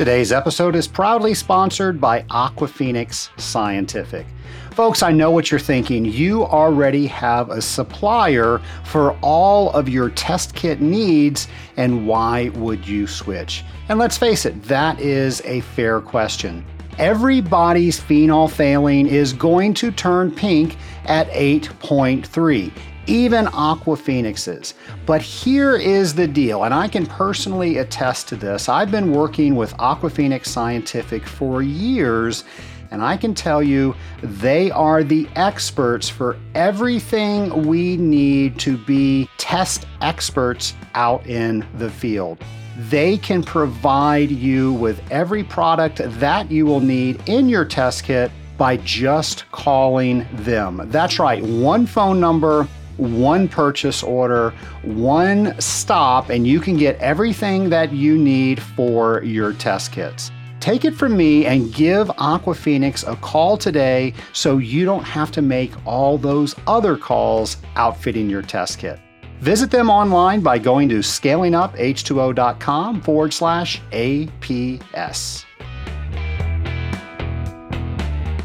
Today's episode is proudly sponsored by AquaPhoenix Scientific. Folks, I know what you're thinking. You already have a supplier for all of your test kit needs, and why would you switch? And let's face it, that is a fair question. Everybody's phenolphthalein is going to turn pink at 8.3 even AquaPhoenix's. But here is the deal, and I can personally attest to this. I've been working with AquaPhoenix Scientific for years, and I can tell you they are the experts for everything we need to be test experts out in the field. They can provide you with every product that you will need in your test kit by just calling them. That's right, one phone number one purchase order, one stop, and you can get everything that you need for your test kits. Take it from me and give AquaPhoenix a call today so you don't have to make all those other calls outfitting your test kit. Visit them online by going to scalinguph2o.com forward slash APS.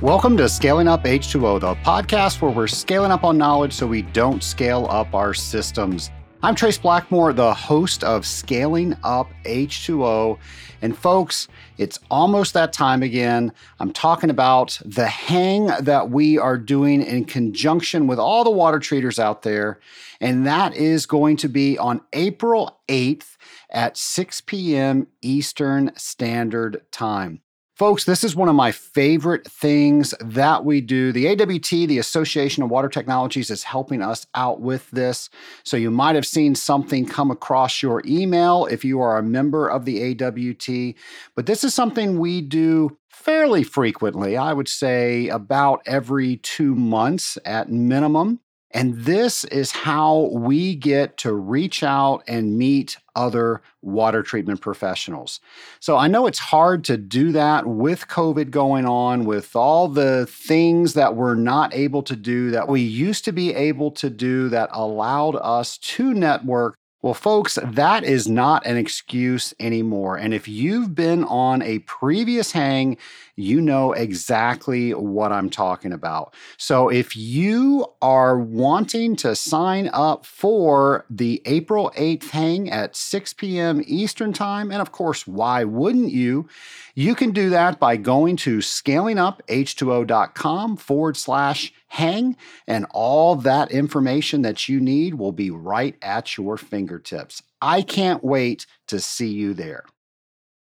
Welcome to Scaling Up H2O, the podcast where we're scaling up on knowledge so we don't scale up our systems. I'm Trace Blackmore, the host of Scaling Up H2O. And folks, it's almost that time again. I'm talking about the hang that we are doing in conjunction with all the water treaters out there. And that is going to be on April 8th at 6 p.m. Eastern Standard Time. Folks, this is one of my favorite things that we do. The AWT, the Association of Water Technologies, is helping us out with this. So you might have seen something come across your email if you are a member of the AWT. But this is something we do fairly frequently. I would say about every two months at minimum. And this is how we get to reach out and meet other water treatment professionals. So I know it's hard to do that with COVID going on, with all the things that we're not able to do that we used to be able to do that allowed us to network well, folks, that is not an excuse anymore. And if you've been on a previous hang, you know exactly what I'm talking about. So if you are wanting to sign up for the April 8th hang at 6 p.m. Eastern Time, and of course, why wouldn't you? You can do that by going to scalinguph2o.com forward slash hang, and all that information that you need will be right at your fingertips. I can't wait to see you there.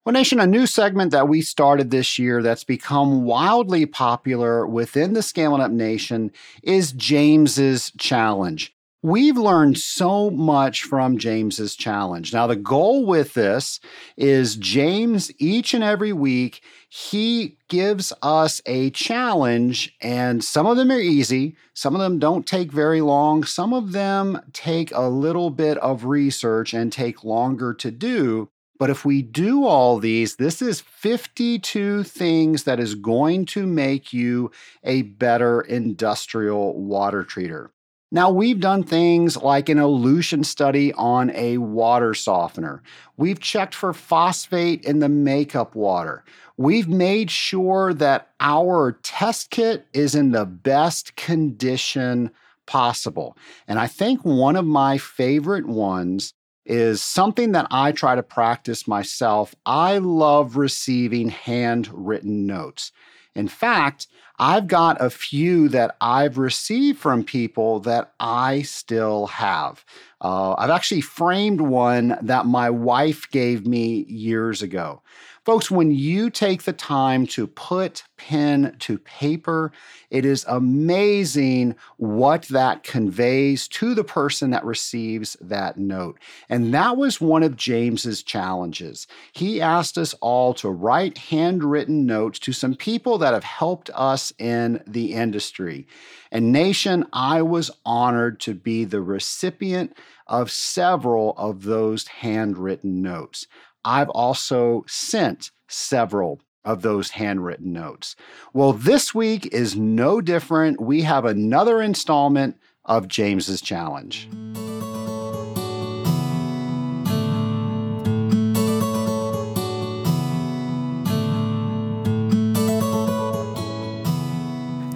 Well, Nation, a new segment that we started this year that's become wildly popular within the Scaling Up Nation is James's Challenge. We've learned so much from James's challenge. Now, the goal with this is James, each and every week, he gives us a challenge, and some of them are easy, some of them don't take very long, some of them take a little bit of research and take longer to do. But if we do all these, this is 52 things that is going to make you a better industrial water treater. Now, we've done things like an elution study on a water softener. We've checked for phosphate in the makeup water. We've made sure that our test kit is in the best condition possible. And I think one of my favorite ones is something that I try to practice myself. I love receiving handwritten notes. In fact, I've got a few that I've received from people that I still have. Uh, I've actually framed one that my wife gave me years ago. Folks, when you take the time to put pen to paper, it is amazing what that conveys to the person that receives that note. And that was one of James's challenges. He asked us all to write handwritten notes to some people that have helped us in the industry. And Nation, I was honored to be the recipient of several of those handwritten notes. I've also sent several of those handwritten notes. Well, this week is no different. We have another installment of James's challenge.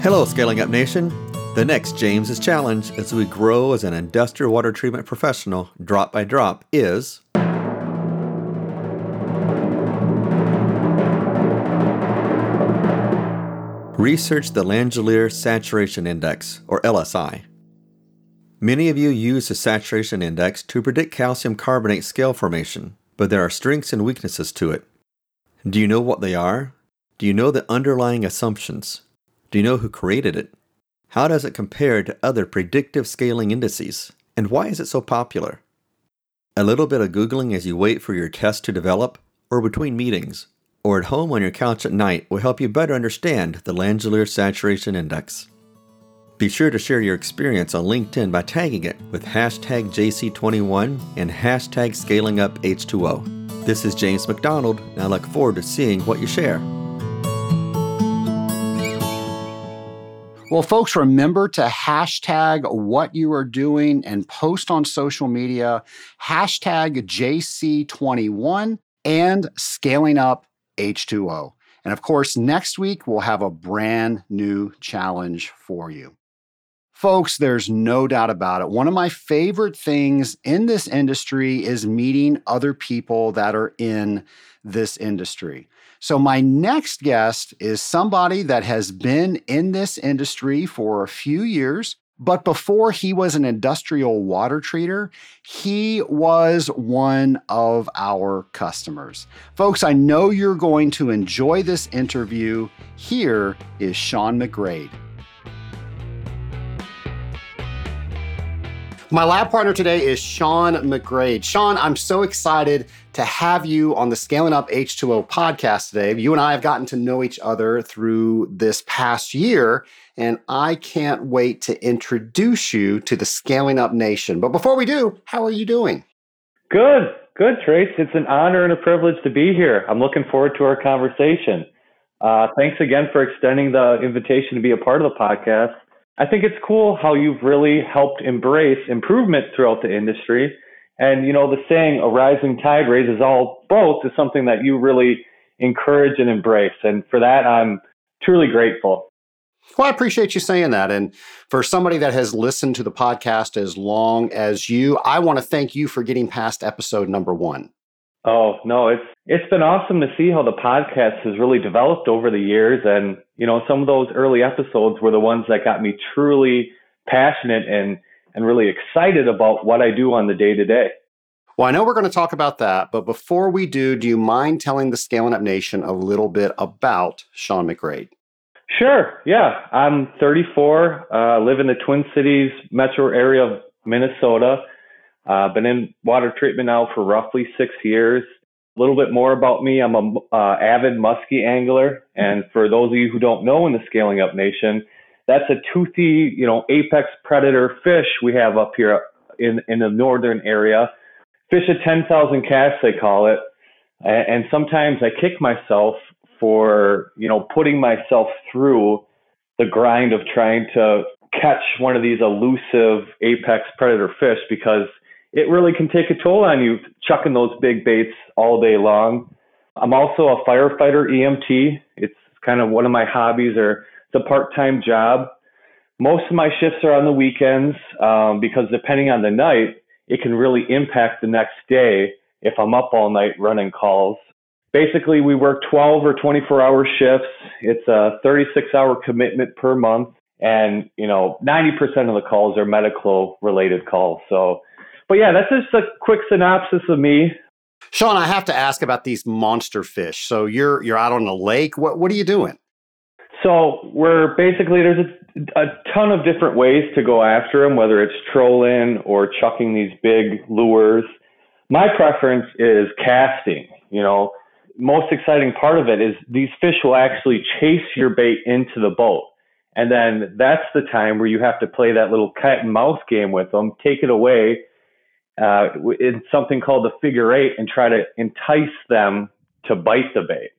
Hello, Scaling Up Nation. The next James's challenge as we grow as an industrial water treatment professional, drop by drop, is Research the Langelier Saturation Index, or LSI. Many of you use the saturation index to predict calcium carbonate scale formation, but there are strengths and weaknesses to it. Do you know what they are? Do you know the underlying assumptions? Do you know who created it? How does it compare to other predictive scaling indices? And why is it so popular? A little bit of Googling as you wait for your test to develop, or between meetings, or at home on your couch at night will help you better understand the Langelier Saturation Index. Be sure to share your experience on LinkedIn by tagging it with hashtag JC21 and hashtag ScalingUpH2O. This is James McDonald, and I look forward to seeing what you share. Well, folks, remember to hashtag what you are doing and post on social media, hashtag JC21 and scaling up H2O. And of course, next week we'll have a brand new challenge for you. Folks, there's no doubt about it. One of my favorite things in this industry is meeting other people that are in this industry. So, my next guest is somebody that has been in this industry for a few years. But before he was an industrial water treater, he was one of our customers. Folks, I know you're going to enjoy this interview. Here is Sean McGrade. My lab partner today is Sean McGrade. Sean, I'm so excited to have you on the Scaling Up H2O podcast today. You and I have gotten to know each other through this past year, and I can't wait to introduce you to the Scaling Up Nation. But before we do, how are you doing? Good, good, Trace. It's an honor and a privilege to be here. I'm looking forward to our conversation. Uh, thanks again for extending the invitation to be a part of the podcast. I think it's cool how you've really helped embrace improvement throughout the industry. And, you know, the saying, a rising tide raises all boats is something that you really encourage and embrace. And for that, I'm truly grateful. Well, I appreciate you saying that. And for somebody that has listened to the podcast as long as you, I want to thank you for getting past episode number one. Oh, no, it's it's been awesome to see how the podcast has really developed over the years and you know some of those early episodes were the ones that got me truly passionate and and really excited about what I do on the day to day. Well, I know we're going to talk about that, but before we do, do you mind telling the Scaling Up Nation a little bit about Sean McGrade? Sure. Yeah, I'm 34. Uh, live in the Twin Cities metro area of Minnesota. Uh, been in water treatment now for roughly six years. A little bit more about me. I'm a uh, avid muskie angler, and for those of you who don't know in the Scaling Up Nation, that's a toothy, you know, apex predator fish we have up here in in the northern area. Fish of 10,000 casts, they call it. And sometimes I kick myself for, you know, putting myself through the grind of trying to catch one of these elusive apex predator fish because it really can take a toll on you chucking those big baits all day long. I'm also a firefighter EMT. It's kind of one of my hobbies or it's a part-time job. Most of my shifts are on the weekends um, because depending on the night, it can really impact the next day if I'm up all night running calls. Basically, we work 12 or 24 hour shifts. It's a 36 hour commitment per month. And, you know, 90% of the calls are medical related calls. So but yeah, that's just a quick synopsis of me. Sean, I have to ask about these monster fish. So you're you're out on the lake. What what are you doing? So we're basically there's a, a ton of different ways to go after them, whether it's trolling or chucking these big lures. My preference is casting. You know, most exciting part of it is these fish will actually chase your bait into the boat. And then that's the time where you have to play that little cat and mouse game with them, take it away, uh, in something called the figure eight and try to entice them to bite the bait.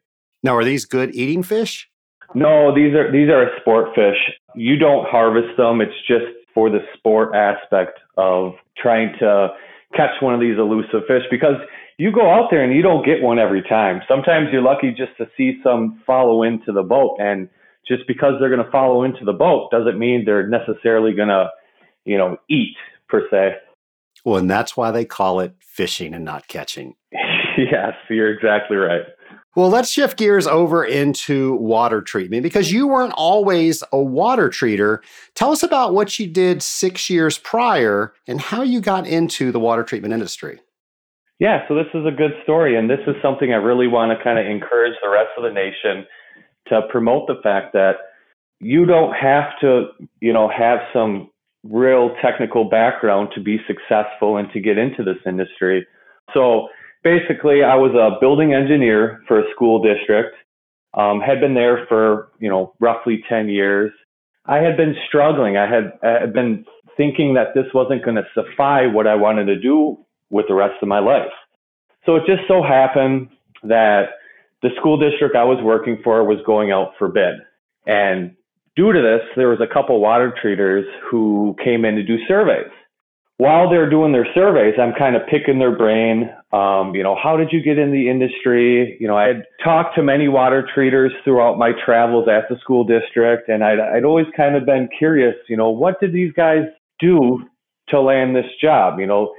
Now, are these good eating fish? No, these are these are a sport fish. You don't harvest them. It's just for the sport aspect of trying to catch one of these elusive fish because you go out there and you don't get one every time. Sometimes you're lucky just to see some follow into the boat and just because they're going to follow into the boat doesn't mean they're necessarily going to, you know, eat per se. Well, and that's why they call it fishing and not catching. yes, you're exactly right. Well, let's shift gears over into water treatment because you weren't always a water treater. Tell us about what you did six years prior and how you got into the water treatment industry. Yeah, so this is a good story, and this is something I really want to kind of encourage the rest of the nation to promote the fact that you don't have to, you know, have some real technical background to be successful and to get into this industry. So basically, I was a building engineer for a school district. Um, had been there for you know roughly ten years. I had been struggling. I had, I had been thinking that this wasn't going to suffice what I wanted to do with the rest of my life. So it just so happened that the school district I was working for was going out for bid. And due to this, there was a couple water treaters who came in to do surveys. While they're doing their surveys, I'm kind of picking their brain. Um, you know, how did you get in the industry? You know, I had talked to many water treaters throughout my travels at the school district, and I'd, I'd always kind of been curious, you know, what did these guys do to land this job? You know,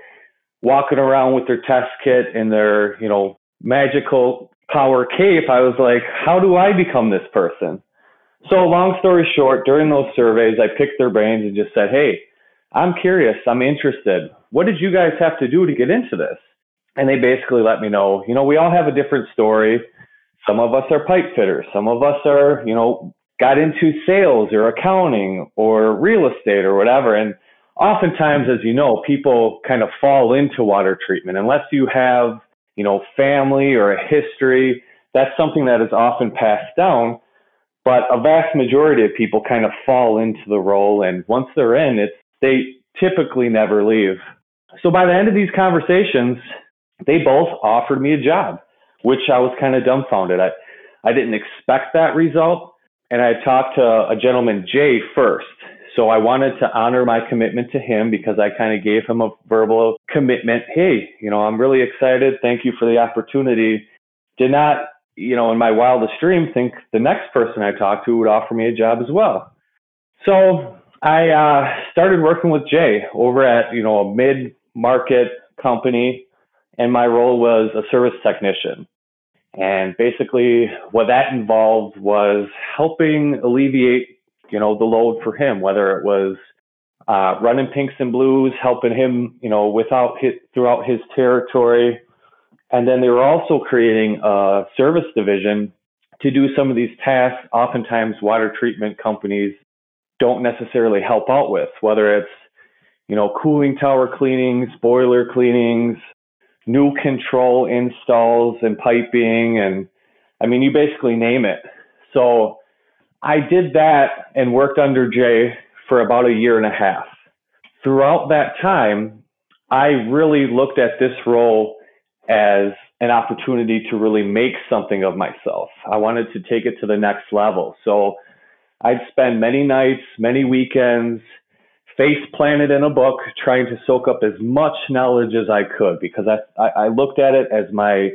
walking around with their test kit and their, you know, magical power cape, I was like, how do I become this person? So, long story short, during those surveys, I picked their brains and just said, hey, I'm curious, I'm interested. What did you guys have to do to get into this? And they basically let me know, you know, we all have a different story. Some of us are pipe fitters, some of us are, you know, got into sales or accounting or real estate or whatever. And oftentimes, as you know, people kind of fall into water treatment unless you have, you know, family or a history. That's something that is often passed down. But a vast majority of people kind of fall into the role, and once they're in, it's they typically never leave. So by the end of these conversations, they both offered me a job, which I was kind of dumbfounded. I I didn't expect that result, and I talked to a gentleman Jay first, so I wanted to honor my commitment to him because I kind of gave him a verbal commitment. Hey, you know, I'm really excited. Thank you for the opportunity. Did not, you know, in my wildest dream think the next person I talked to would offer me a job as well. So I uh, started working with Jay over at, you know, a mid market company, and my role was a service technician. And basically, what that involved was helping alleviate you know, the load for him, whether it was uh, running pinks and blues, helping him, you know, without his, throughout his territory. And then they were also creating a service division to do some of these tasks. Oftentimes, water treatment companies don't necessarily help out with, whether it's, you know, cooling tower cleanings, boiler cleanings, new control installs and piping, and I mean, you basically name it. So I did that and worked under Jay for about a year and a half. Throughout that time, I really looked at this role as an opportunity to really make something of myself. I wanted to take it to the next level. So I'd spend many nights, many weekends, face planted in a book, trying to soak up as much knowledge as I could because I, I, looked at it as my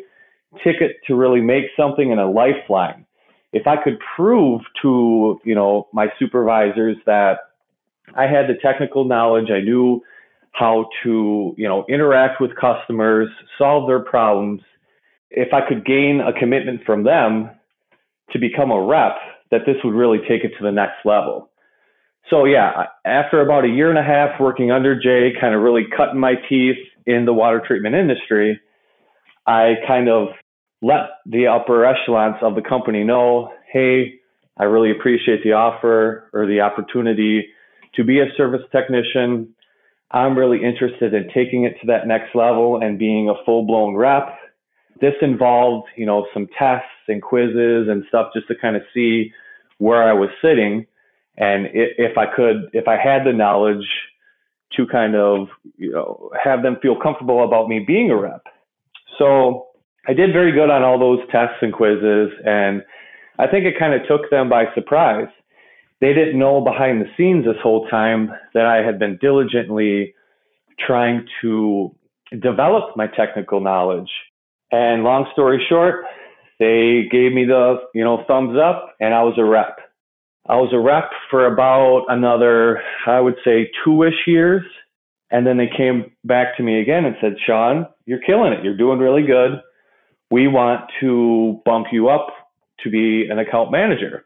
ticket to really make something and a lifeline if I could prove to, you know, my supervisors that I had the technical knowledge, I knew how to, you know, interact with customers, solve their problems, if I could gain a commitment from them to become a rep, that this would really take it to the next level. So yeah, after about a year and a half working under Jay, kind of really cutting my teeth in the water treatment industry, I kind of let the upper echelons of the company know, hey, I really appreciate the offer or the opportunity to be a service technician. I'm really interested in taking it to that next level and being a full blown rep. This involved, you know, some tests and quizzes and stuff just to kind of see where I was sitting and if I could, if I had the knowledge to kind of, you know, have them feel comfortable about me being a rep. So I did very good on all those tests and quizzes, and I think it kind of took them by surprise. They didn't know behind the scenes this whole time that I had been diligently trying to develop my technical knowledge. And long story short, they gave me the, you know, thumbs up and I was a rep. I was a rep for about another, I would say, two ish years. And then they came back to me again and said, Sean, you're killing it. You're doing really good. We want to bump you up to be an account manager.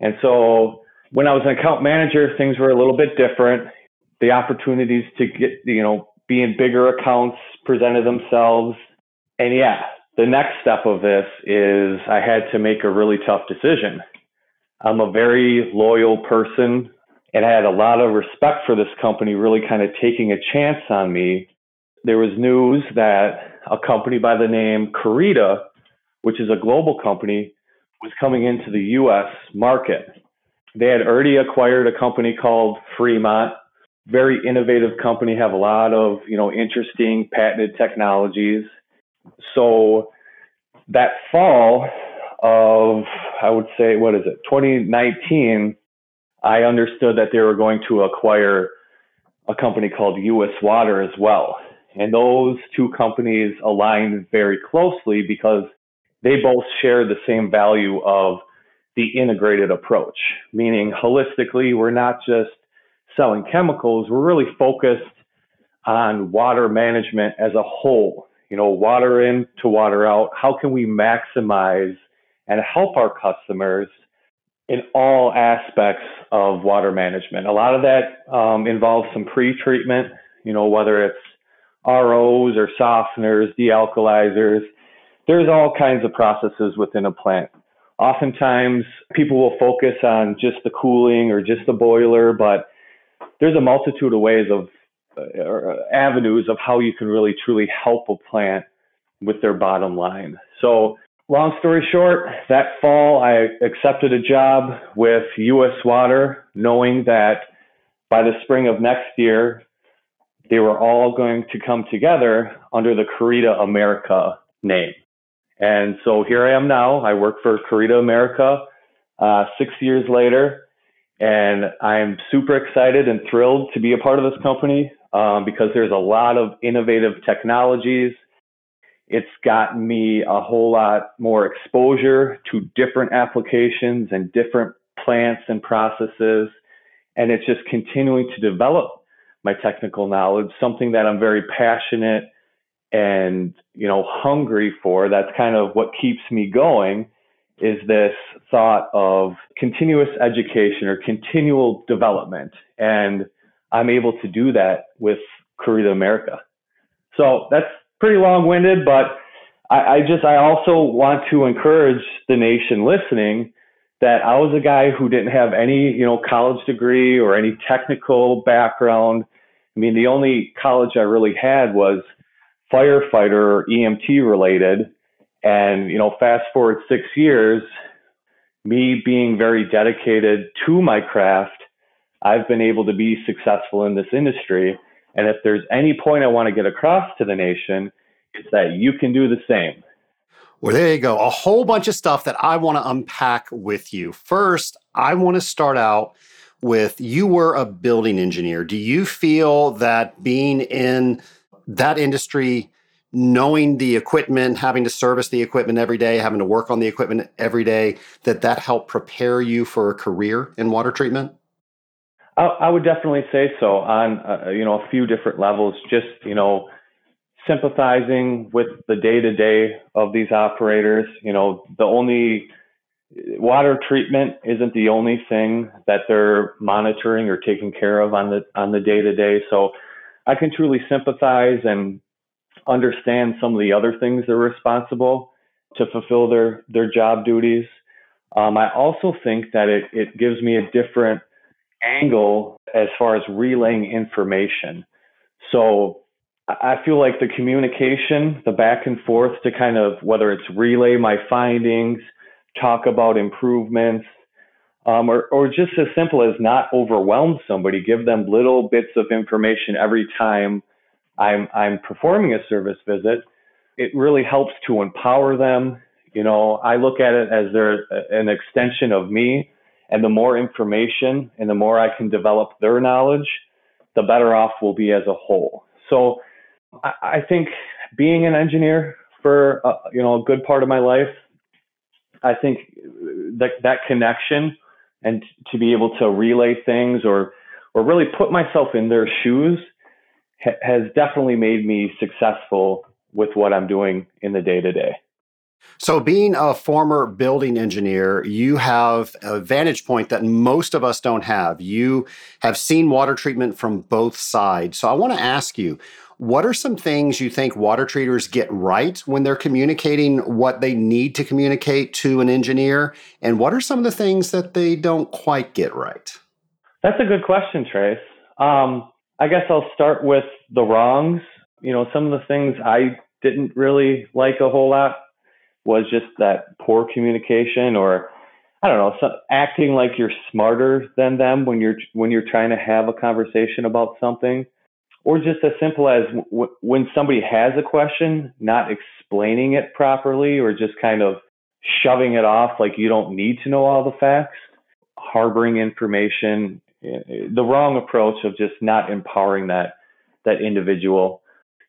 And so when I was an account manager, things were a little bit different. The opportunities to get, you know, be in bigger accounts presented themselves. And yeah, the next step of this is I had to make a really tough decision. I'm a very loyal person and I had a lot of respect for this company really kind of taking a chance on me. There was news that a company by the name Kurita, which is a global company, was coming into the US market. They had already acquired a company called Fremont, very innovative company, have a lot of, you know, interesting patented technologies. So that fall of, I would say, what is it, 2019, I understood that they were going to acquire a company called US Water as well. And those two companies aligned very closely because they both share the same value of the integrated approach, meaning holistically, we're not just selling chemicals, we're really focused on water management as a whole. You know, water in to water out. How can we maximize and help our customers in all aspects of water management? A lot of that um, involves some pre treatment, you know, whether it's ROs or softeners, dealkalizers. There's all kinds of processes within a plant. Oftentimes, people will focus on just the cooling or just the boiler, but there's a multitude of ways of avenues of how you can really truly help a plant with their bottom line. So, long story short, that fall I accepted a job with US Water, knowing that by the spring of next year, they were all going to come together under the Kurita America name. And so here I am now. I work for Kurita America uh, six years later, and I'm super excited and thrilled to be a part of this company um, because there's a lot of innovative technologies. It's gotten me a whole lot more exposure to different applications and different plants and processes. And it's just continuing to develop my technical knowledge, something that I'm very passionate and, you know, hungry for. That's kind of what keeps me going is this thought of continuous education or continual development. And I'm able to do that with Kurita America. So that's pretty long winded, but I, I, just, I also want to encourage the nation listening that I was a guy who didn't have any, you know, college degree or any technical background. I mean, the only college I really had was firefighter or EMT related. And, you know, fast forward six years, me being very dedicated to my craft, I've been able to be successful in this industry. And if there's any point I want to get across to the nation, it's that you can do the same. Well, there you go. A whole bunch of stuff that I want to unpack with you. First, I want to start out with you were a building engineer. Do you feel that being in that industry knowing the equipment, having to service the equipment every day, having to work on the equipment every day, that that helped prepare you for a career in water treatment? I, would definitely say so on uh, you know a few different levels. Just you know sympathizing with the day to day of these operators. You know the only water treatment isn't the only thing that they're monitoring or taking care of on the on the day to day. So I can truly sympathize and understand some of the other things they're responsible to fulfill their their job duties. Um, I also think that it, it gives me a different angle as far as relaying information. So I feel like the communication, the back and forth to kind of whether it's relay my findings, talk about improvements, um, or, or just as simple as not overwhelm somebody, give them little bits of information every time I'm I'm performing a service visit, it really helps to empower them. You know, I look at it as they're an extension of me, and the more information and the more I can develop their knowledge, the better off we'll be as a whole. So, I, I think being an engineer for uh, you know a good part of my life, I think that that connection and to be able to relay things or or really put myself in their shoes ha- has definitely made me successful with what I'm doing in the day to day. So, being a former building engineer, you have a vantage point that most of us don't have. You have seen water treatment from both sides. So, I want to ask you what are some things you think water treaters get right when they're communicating what they need to communicate to an engineer? And what are some of the things that they don't quite get right? That's a good question, Trace. Um, I guess I'll start with the wrongs. You know, some of the things I didn't really like a whole lot was just that poor communication or I don't know, acting like you're smarter than them when you're when you're trying to have a conversation about something, or just as simple as w- when somebody has a question, not explaining it properly, or just kind of shoving it off like you don't need to know all the facts, harboring information, eh, the wrong approach of just not empowering that that individual.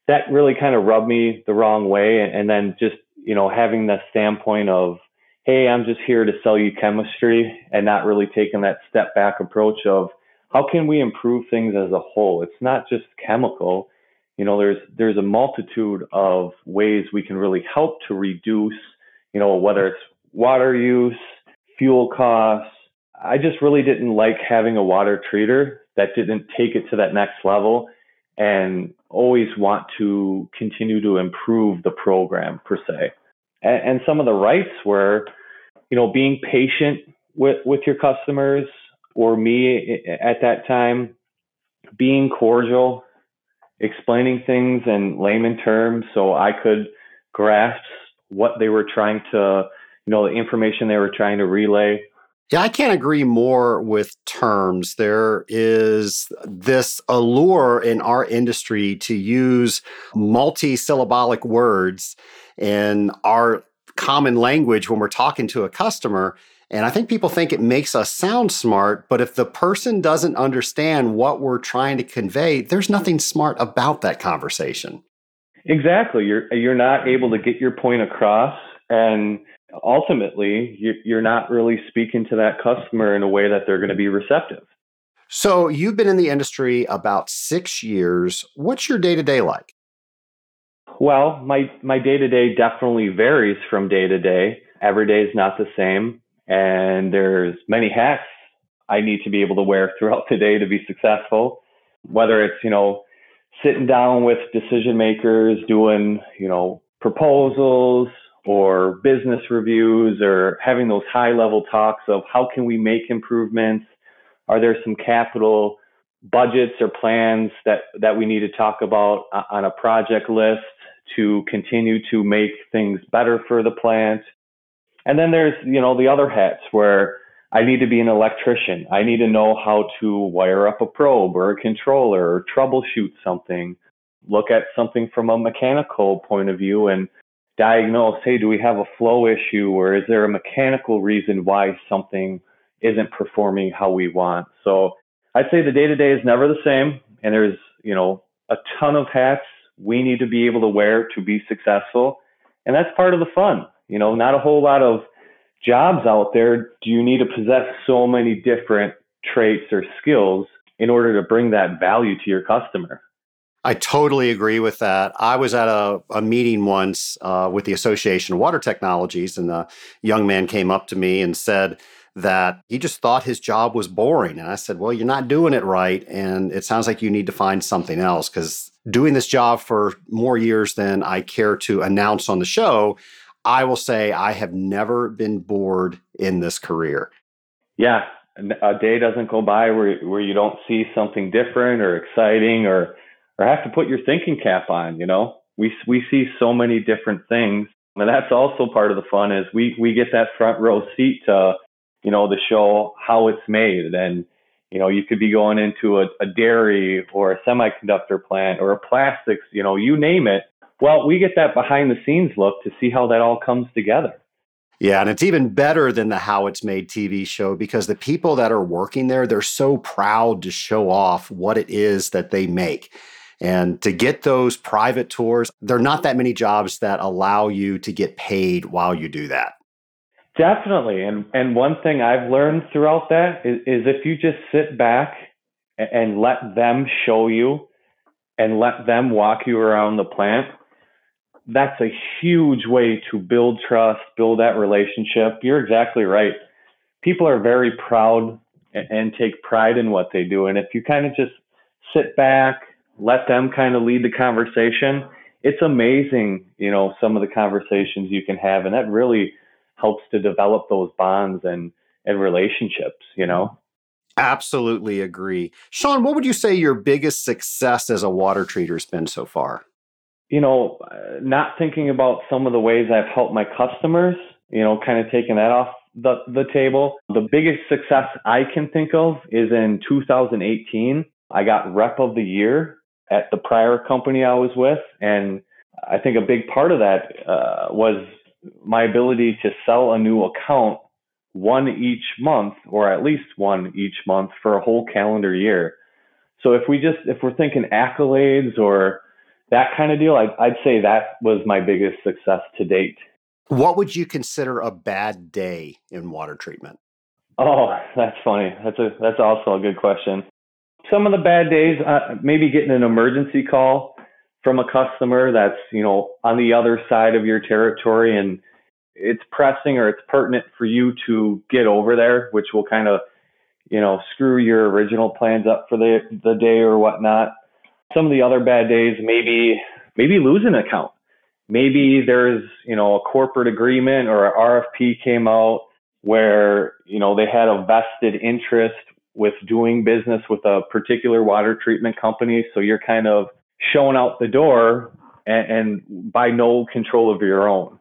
That really kind of rubbed me the wrong way, and, and then just you know, having the standpoint of, hey, I'm just here to sell you chemistry and not really taking that step back approach of how can we improve things as a whole? It's not just chemical. You know, there's there's a multitude of ways we can really help to reduce, you know, whether it's water use, fuel costs. I just really didn't like having a water treater that didn't take it to that next level and always want to continue to improve the program per se. And, and some of the rights were, you know, being patient with, with your customers or me at that time, being cordial, explaining things in layman terms so I could grasp what they were trying to, you know, the information they were trying to relay yeah, I can't agree more with terms. There is this allure in our industry to use multi-syllabic words in our common language when we're talking to a customer. And I think people think it makes us sound smart, but if the person doesn't understand what we're trying to convey, there's nothing smart about that conversation. Exactly. You're you're not able to get your point across and ultimately you're not really speaking to that customer in a way that they're going to be receptive. So you've been in the industry about six years. What's your day to day like? Well, my my day to day definitely varies from day to day. Every day is not the same, and there's many hats I need to be able to wear throughout the day to be successful. Whether it's you know sitting down with decision makers, doing you know proposals, or business reviews or having those high level talks of how can we make improvements? Are there some capital budgets or plans that, that we need to talk about on a project list to continue to make things better for the plant? And then there's, you know, the other hats where I need to be an electrician. I need to know how to wire up a probe or a controller or troubleshoot something, look at something from a mechanical point of view and diagnose hey, do we have a flow issue or is there a mechanical reason why something isn't performing how we want? So I'd say the day to day is never the same. And there's, you know, a ton of hats we need to be able to wear to be successful. And that's part of the fun. You know, not a whole lot of jobs out there do you need to possess so many different traits or skills in order to bring that value to your customer. I totally agree with that. I was at a, a meeting once uh, with the Association of Water Technologies, and a young man came up to me and said that he just thought his job was boring. And I said, Well, you're not doing it right. And it sounds like you need to find something else because doing this job for more years than I care to announce on the show, I will say I have never been bored in this career. Yeah. A day doesn't go by where, where you don't see something different or exciting or or have to put your thinking cap on, you know. We we see so many different things. And that's also part of the fun is we we get that front row seat to, you know, the show how it's made. And, you know, you could be going into a, a dairy or a semiconductor plant or a plastics, you know, you name it. Well, we get that behind the scenes look to see how that all comes together. Yeah, and it's even better than the How It's Made TV show because the people that are working there, they're so proud to show off what it is that they make. And to get those private tours, there are not that many jobs that allow you to get paid while you do that. Definitely. And and one thing I've learned throughout that is, is if you just sit back and, and let them show you and let them walk you around the plant, that's a huge way to build trust, build that relationship. You're exactly right. People are very proud and, take pride in what they do. And if you kind of just sit back, let them kind of lead the conversation, it's amazing, you know, some of the conversations you can have. And that really helps to develop those bonds and, and relationships, you know? Absolutely agree. Sean, what would you say your biggest success as a water treater has been so far? You know, not thinking about some of the ways I've helped my customers, you know, kind of taking that off the, the table. The biggest success I can think of is in 2018. I got rep of the year at the prior company I was with. And I think a big part of that uh, was my ability to sell a new account one each month or at least one each month for a whole calendar year. So if we just if we're thinking accolades or that kind of deal, I'd, I'd say that was my biggest success to date. What would you consider a bad day in water treatment? Oh, that's funny. That's a that's also a good question. Some of the bad days, uh, maybe getting an emergency call from a customer that's you know on the other side of your territory and it's pressing or it's pertinent for you to get over there, which will kind of, you know, screw your original plans up for the the day or whatnot. Some of the other bad days, maybe maybe lose an account. Maybe there's, you know, a corporate agreement or a RFP came out where, you know, they had a vested interest with doing business with a particular water treatment company. So you're kind of showing out the door and, and by no control of your own.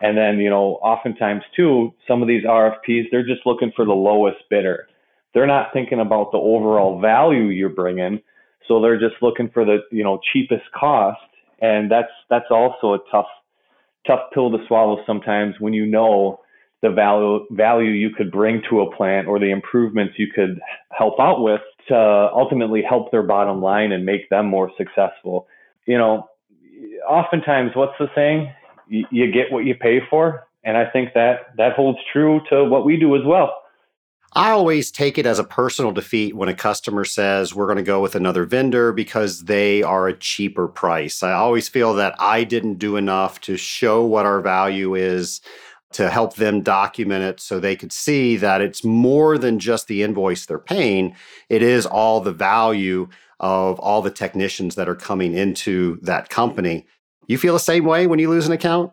And then, you know, oftentimes too, some of these RFPs, they're just looking for the lowest bidder. They're not thinking about the overall value you're bringing. So they're just looking for the, you know, cheapest cost. And that's, that's also a tough, tough pill to swallow sometimes when you know the value, value you could bring to a plant or the improvements you could help out with to ultimately help their bottom line and make them more successful. You know, oftentimes what's the saying? you, you get what you pay for. And I think that that holds true to what we do as well. I always take it as a personal defeat when a customer says we're going to go with another vendor because they are a cheaper price. I always feel that I didn't do enough to show what our value is to help them document it so they could see that it's more than just the invoice they're paying. It is all the value of all the technicians that are coming into that company. You feel the same way when you lose an account?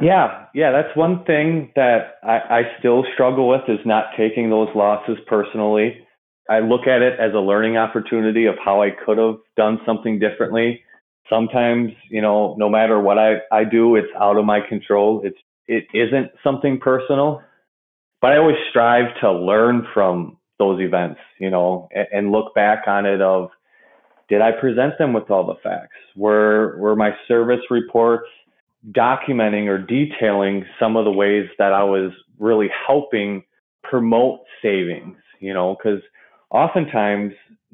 Yeah, yeah, that's one thing that I, I still struggle with is not taking those losses personally. I look at it as a learning opportunity of how I could have done something differently. Sometimes, you know, no matter what I, I do, it's out of my control. It's it isn't something personal. But I always strive to learn from those events, you know, and, and look back on it of did I present them with all the facts? Were were my service reports documenting or detailing some of the ways that I was really helping promote savings? You know, because oftentimes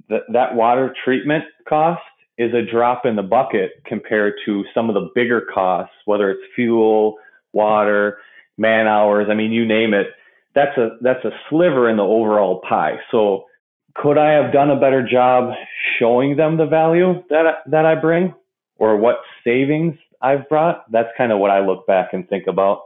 that that water treatment cost is a drop in the bucket compared to some of the bigger costs, whether it's fuel, water, man hours. I mean, you name it. That's a that's a sliver in the overall pie. So could I have done a better job showing them the value that I, that I bring or what savings I've brought? That's kind of what I look back and think about.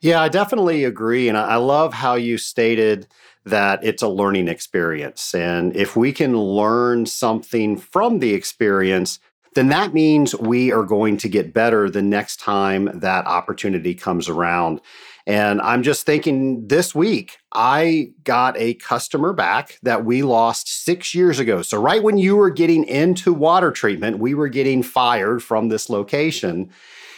Yeah, I definitely agree. And I love how you stated that it's a learning experience. And if we can learn something from the experience, then that means we are going to get better the next time that opportunity comes around. And I'm just thinking this week, I got a customer back that we lost six years ago. So, right when you were getting into water treatment, we were getting fired from this location.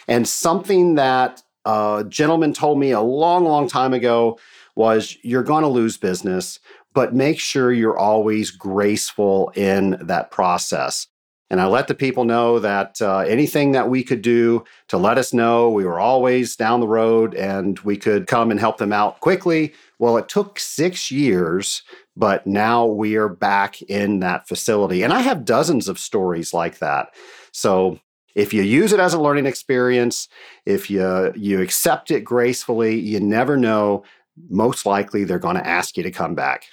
And something that a gentleman told me a long, long time ago was you're going to lose business, but make sure you're always graceful in that process. And I let the people know that uh, anything that we could do to let us know, we were always down the road and we could come and help them out quickly. Well, it took six years, but now we are back in that facility. And I have dozens of stories like that. So If you use it as a learning experience, if you you accept it gracefully, you never know. Most likely, they're going to ask you to come back.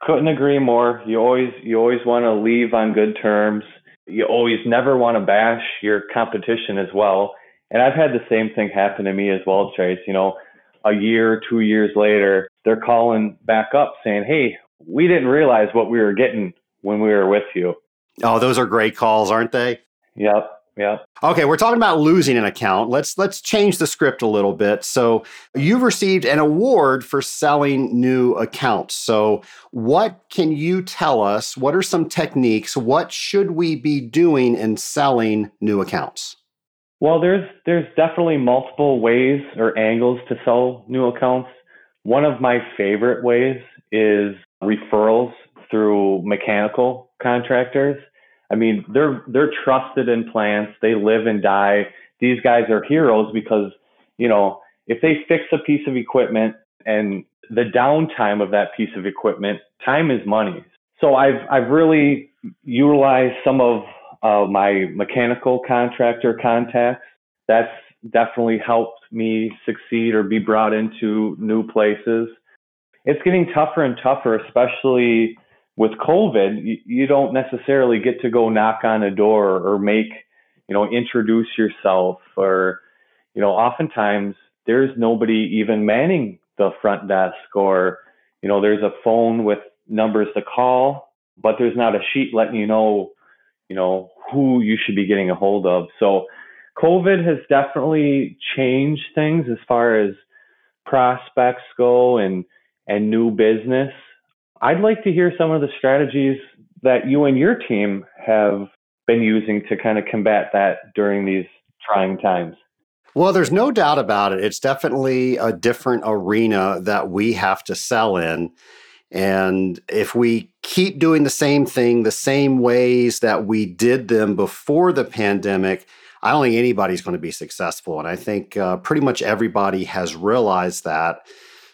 Couldn't agree more. You always you always want to leave on good terms. You always never want to bash your competition as well. And I've had the same thing happen to me as well, Trace. You know, a year, two years later, they're calling back up saying, "Hey, we didn't realize what we were getting when we were with you." Oh, those are great calls, aren't they? Yep. Yeah. Okay, we're talking about losing an account. Let's let's change the script a little bit. So, you've received an award for selling new accounts. So, what can you tell us? What are some techniques? What should we be doing in selling new accounts? Well, there's there's definitely multiple ways or angles to sell new accounts. One of my favorite ways is referrals through mechanical contractors. I mean, they're they're trusted in plants. They live and die. These guys are heroes because, you know, if they fix a piece of equipment and the downtime of that piece of equipment, time is money. So I've I've really utilized some of uh, my mechanical contractor contacts. That's definitely helped me succeed or be brought into new places. It's getting tougher and tougher, especially with COVID, you, you don't necessarily get to go knock on a door or make, you know, introduce yourself or, you know, oftentimes there's nobody even manning the front desk or, you know, there's a phone with numbers to call, but there's not a sheet letting you know, you know, who you should be getting a hold of. So COVID has definitely changed things as far as prospects go and and new business. I'd like to hear some of the strategies that you and your team have been using to kind of combat that during these trying times. Well, there's no doubt about it. It's definitely a different arena that we have to sell in. And if we keep doing the same thing, the same ways that we did them before the pandemic, I don't think anybody's going to be successful. And I think uh, pretty much everybody has realized that.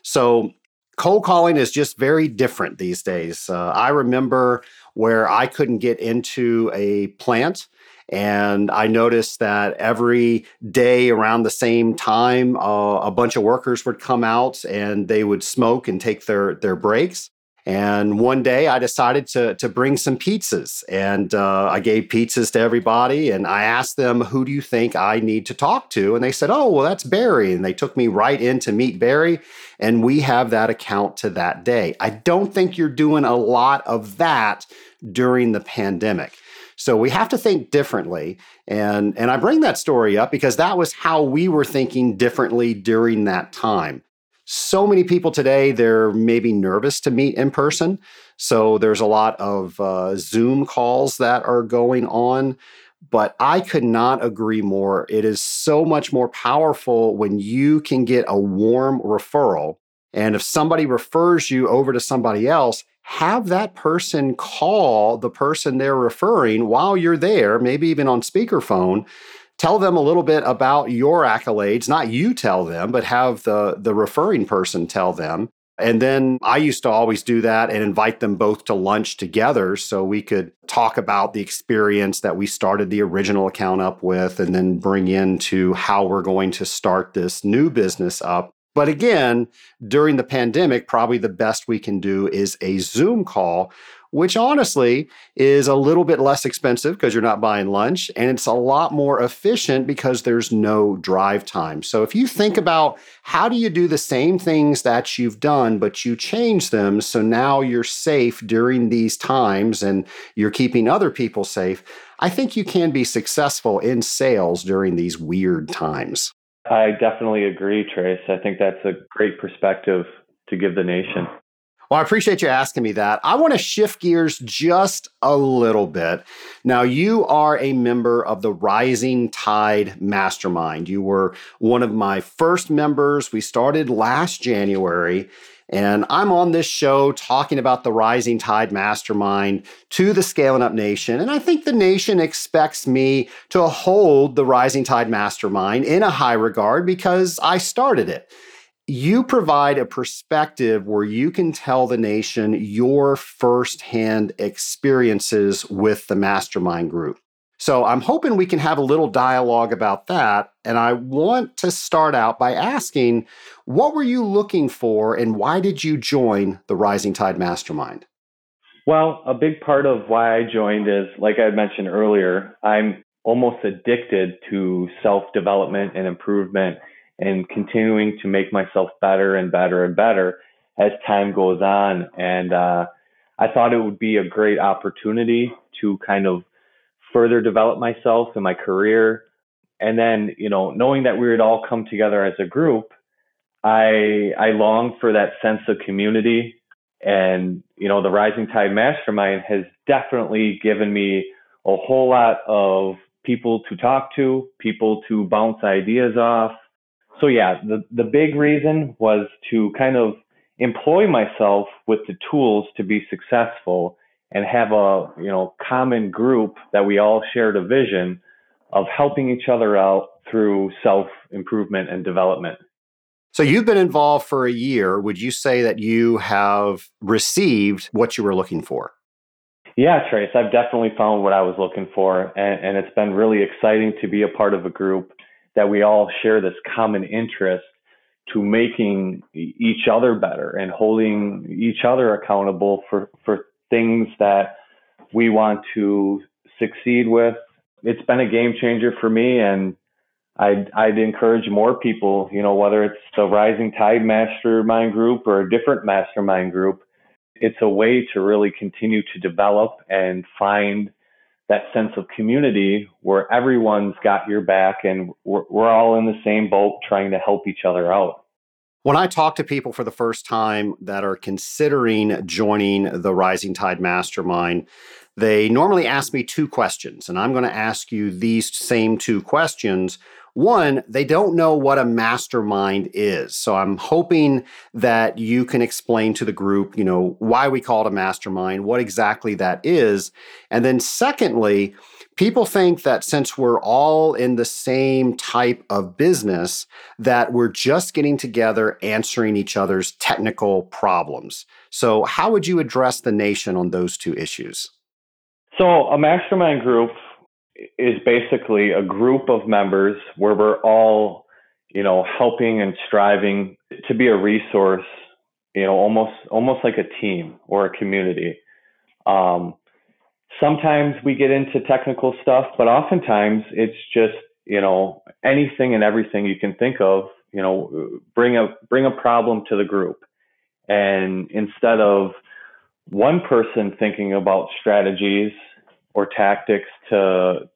So cold calling is just very different these days. Uh, I remember where I couldn't get into a plant. And I noticed that every day around the same time, uh, a bunch of workers would come out and they would smoke and take their, their breaks. And one day I decided to, to bring some pizzas and uh, I gave pizzas to everybody and I asked them, who do you think I need to talk to? And they said, oh, well, that's Barry. And they took me right in to meet Barry. And we have that account to that day. I don't think you're doing a lot of that during the pandemic. So we have to think differently. And, and I bring that story up because that was how we were thinking differently during that time so many people today they're maybe nervous to meet in person. So there's a lot of uh, zoom calls that are going on but i could not agree more. It is so much more powerful when you can get a warm referral and if somebody refers you over to somebody else have that person call the person they're referring while you're there maybe even on speakerphone tell them a little bit about your accolades not you tell them but have the the referring person tell them and then I used to always do that and invite them both to lunch together so we could talk about the experience that we started the original account up with and then bring into how we're going to start this new business up. But again, during the pandemic, probably the best we can do is a Zoom call which honestly is a little bit less expensive because you're not buying lunch and it's a lot more efficient because there's no drive time. So if you think about how do you do the same things that you've done but you change them so now you're safe during these times and you're keeping other people safe, I think you can be successful in sales during these weird times. I definitely agree, Trace. I think that's a great perspective to give the nation. Well, I appreciate you asking me that. I want to shift gears just a little bit. Now, you are a member of the Rising Tide Mastermind. You were one of my first members. We started last January. And I'm on this show talking about the Rising Tide Mastermind to the Scaling Up Nation. And I think the nation expects me to hold the Rising Tide Mastermind in a high regard because I started it you provide a perspective where you can tell the nation your firsthand experiences with the mastermind group. So I'm hoping we can have a little dialogue about that. And I want to start out by asking what were you looking for and why did you join the Rising Tide Mastermind? Well, a big part of why I joined is, like I mentioned earlier, I'm almost addicted to self development and improvement and continuing to make myself better and better and better as time goes on. And uh, I thought it would be a great opportunity to kind of further develop myself in my career. And then, you know, knowing that we would all come together as a group, I I long for that sense of community. And, you know, the Rising Tide Mastermind has definitely given me a whole lot of people to talk to, people to bounce ideas off. So yeah, the, the big reason was to kind of employ myself with the tools to be successful and have a you know common group that we all shared a vision of helping each other out through self improvement and development. So you've been involved for a year. Would you say that you have received what you were looking for? Yeah, Trace, I've definitely found what I was looking for. And, and it's been really exciting to be a part of a group that we all share this common interest to making each other better and holding each other accountable for, for things that we want to succeed with. It's been a game changer for me and I'd, I'd encourage more people, you know, whether it's the Rising Tide Mastermind group or a different mastermind group, it's a way to really continue to develop and find that sense of community where everyone's got your back and we're, we're all in the same boat trying to help each other out. When I talk to people for the first time that are considering joining the Rising Tide Mastermind, they normally ask me two questions, and I'm going to ask you these same two questions one, they don't know what a mastermind is. So I'm hoping that you can explain to the group, you know, why we call it a mastermind, what exactly that is. And then secondly, people think that since we're all in the same type of business that we're just getting together answering each other's technical problems. So how would you address the nation on those two issues? So a mastermind group is basically a group of members where we're all, you know, helping and striving to be a resource, you know, almost almost like a team or a community. Um, sometimes we get into technical stuff, but oftentimes it's just, you know, anything and everything you can think of, you know, bring a bring a problem to the group. And instead of one person thinking about strategies or tactics to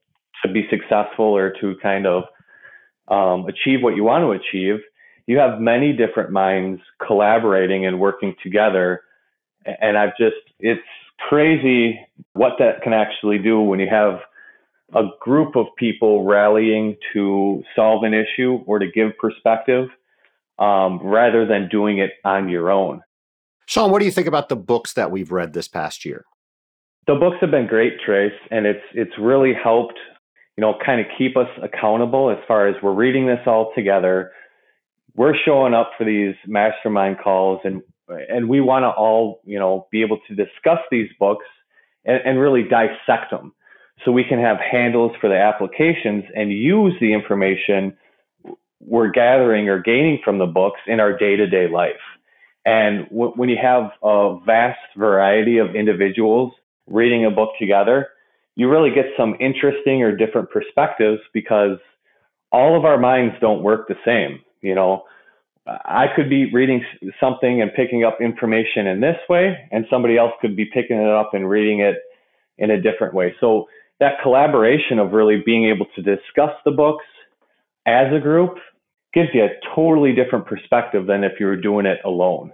to be successful or to kind of um, achieve what you want to achieve, you have many different minds collaborating and working together. And I've just, it's crazy what that can actually do when you have a group of people rallying to solve an issue or to give perspective um, rather than doing it on your own. Sean, what do you think about the books that we've read this past year? The books have been great, Trace, and it's it's really helped, you know, kind of keep us accountable as far as we're reading this all together. We're showing up for these mastermind calls and and we want to all, you know, be able to discuss these books and, and really dissect them so we can have handles for the applications and use the information we're gathering or gaining from the books in our day-to-day life. And when you have a vast variety of individuals reading a book together, you really get some interesting or different perspectives because all of our minds don't work the same. You know, I could be reading something and picking up information in this way, and somebody else could be picking it up and reading it in a different way. So that collaboration of really being able to discuss the books as a group gives you a totally different perspective than if you were doing it alone.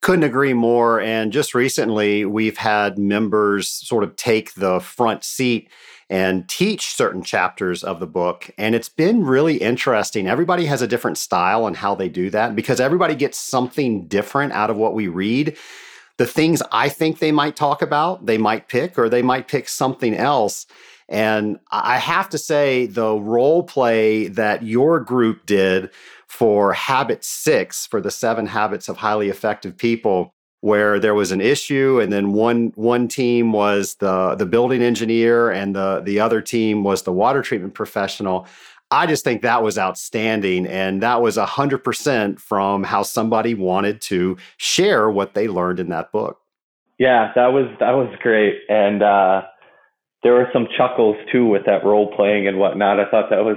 Couldn't agree more. And just recently, we've had members sort of take the front seat and teach certain chapters of the book. And it's been really interesting. Everybody has a different style on how they do that because everybody gets something different out of what we read. The things I think they might talk about, they might pick, or they might pick something else. And I have to say, the role play that your group did for habit six, for the seven habits of highly effective people, where there was an issue and then one one team was the the building engineer and the the other team was the water treatment professional. I just think that was outstanding and that was 100% from how somebody wanted to share what they learned in that book. Yeah that was that was great and uh there were some chuckles too with that role playing and whatnot. I thought that was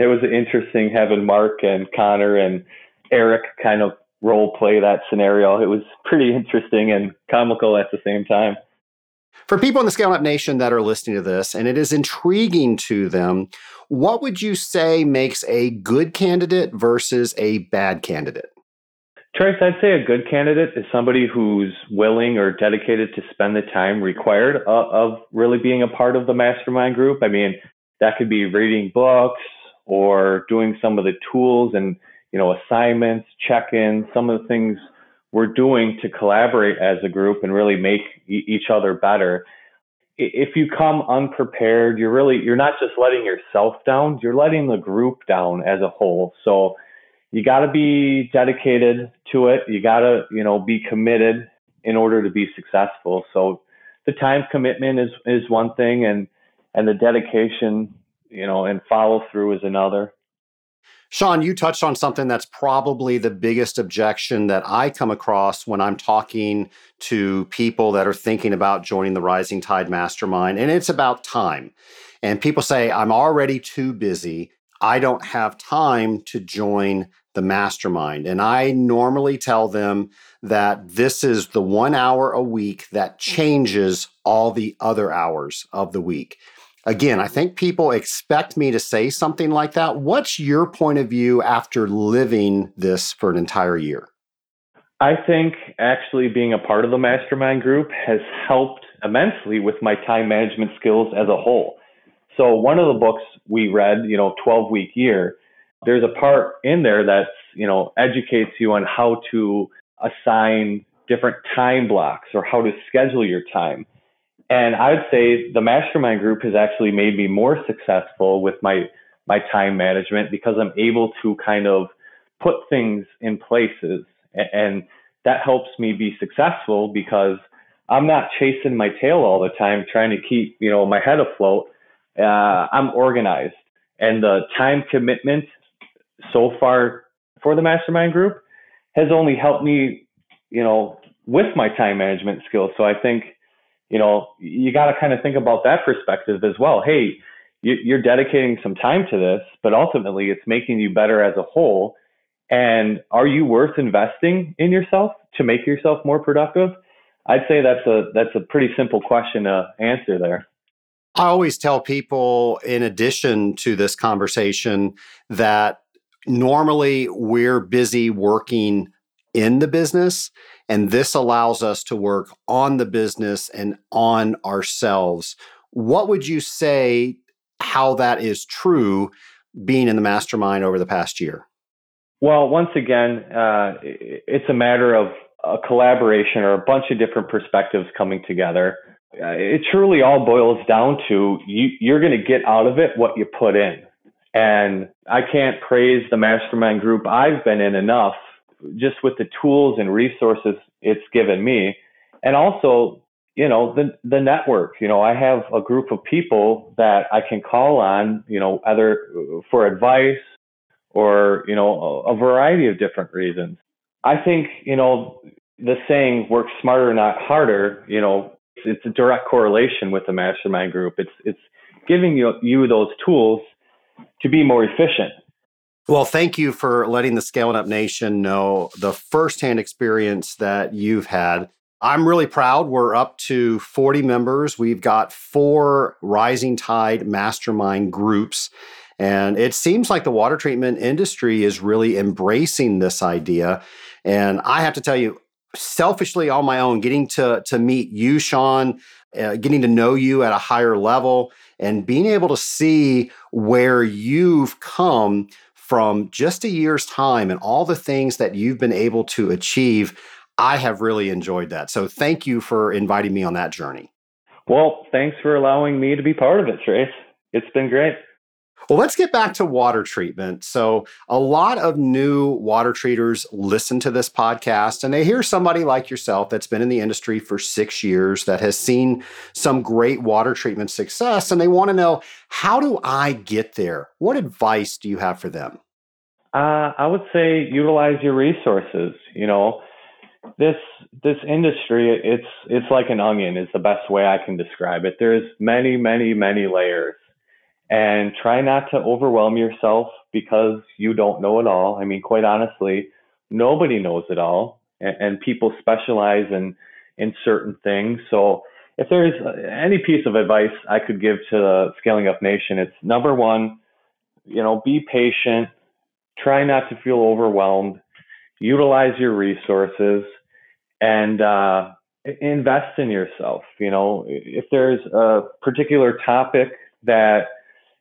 it was interesting having mark and connor and eric kind of role play that scenario. It was pretty interesting and comical at the same time. For people in the Scale Up Nation that are listening to this and it is intriguing to them, what would you say makes a good candidate versus a bad candidate? Trace, I'd say a good candidate is somebody who's willing or dedicated to spend the time required of, of really being a part of the mastermind group. I mean, that could be reading books or doing some of the tools and you know, assignments, check-ins, some of the things we're doing to collaborate as a group and really make e- each other better. If you come unprepared, you're really you're not just letting yourself down, you're letting the group down as a whole. So you got to be dedicated to it. You got to, you know, be committed in order to be successful. So the time commitment is is one thing and and the dedication, you know, and follow through is another. Sean, you touched on something that's probably the biggest objection that I come across when I'm talking to people that are thinking about joining the Rising Tide Mastermind, and it's about time. And people say, I'm already too busy. I don't have time to join the mastermind. And I normally tell them that this is the one hour a week that changes all the other hours of the week. Again, I think people expect me to say something like that. What's your point of view after living this for an entire year? I think actually being a part of the mastermind group has helped immensely with my time management skills as a whole. So, one of the books we read, you know, 12 week year, there's a part in there that's, you know, educates you on how to assign different time blocks or how to schedule your time. And I would say the mastermind group has actually made me more successful with my my time management because I'm able to kind of put things in places and that helps me be successful because I'm not chasing my tail all the time trying to keep, you know, my head afloat. Uh, I'm organized and the time commitment so far for the mastermind group has only helped me, you know, with my time management skills. So I think you know, you got to kind of think about that perspective as well. Hey, you're dedicating some time to this, but ultimately it's making you better as a whole. And are you worth investing in yourself to make yourself more productive? I'd say that's a that's a pretty simple question to answer there. I always tell people in addition to this conversation that normally we're busy working in the business and this allows us to work on the business and on ourselves. What would you say how that is true being in the mastermind over the past year? Well, once again, uh, it's a matter of a collaboration or a bunch of different perspectives coming together. Uh, it truly all boils down to you, you're going to get out of it what you put in. And I can't praise the mastermind group I've been in enough just with the tools and resources it's given me. And also, you know, the the network. You know, I have a group of people that I can call on, you know, either for advice or, you know, a, a variety of different reasons. I think, you know, the saying work smarter, not harder, you know, it's a direct correlation with the mastermind group. It's it's giving you you those tools to be more efficient well, thank you for letting the Scaling Up Nation know the firsthand experience that you've had. I'm really proud. We're up to 40 members. We've got four Rising Tide mastermind groups. And it seems like the water treatment industry is really embracing this idea. And I have to tell you, selfishly on my own, getting to, to meet you, Sean, uh, getting to know you at a higher level, and being able to see where you've come from just a year's time and all the things that you've been able to achieve, I have really enjoyed that. So thank you for inviting me on that journey. Well, thanks for allowing me to be part of it, Trace. It's been great. Well, let's get back to water treatment. So, a lot of new water treaters listen to this podcast and they hear somebody like yourself that's been in the industry for six years that has seen some great water treatment success and they want to know how do I get there? What advice do you have for them? Uh, I would say utilize your resources. You know, this this industry it's it's like an onion is the best way I can describe it. There's many many many layers and try not to overwhelm yourself because you don't know it all. I mean, quite honestly, nobody knows it all, and, and people specialize in in certain things. So, if there's any piece of advice I could give to the Scaling Up Nation, it's number one, you know, be patient, try not to feel overwhelmed, utilize your resources, and uh, invest in yourself. You know, if there's a particular topic that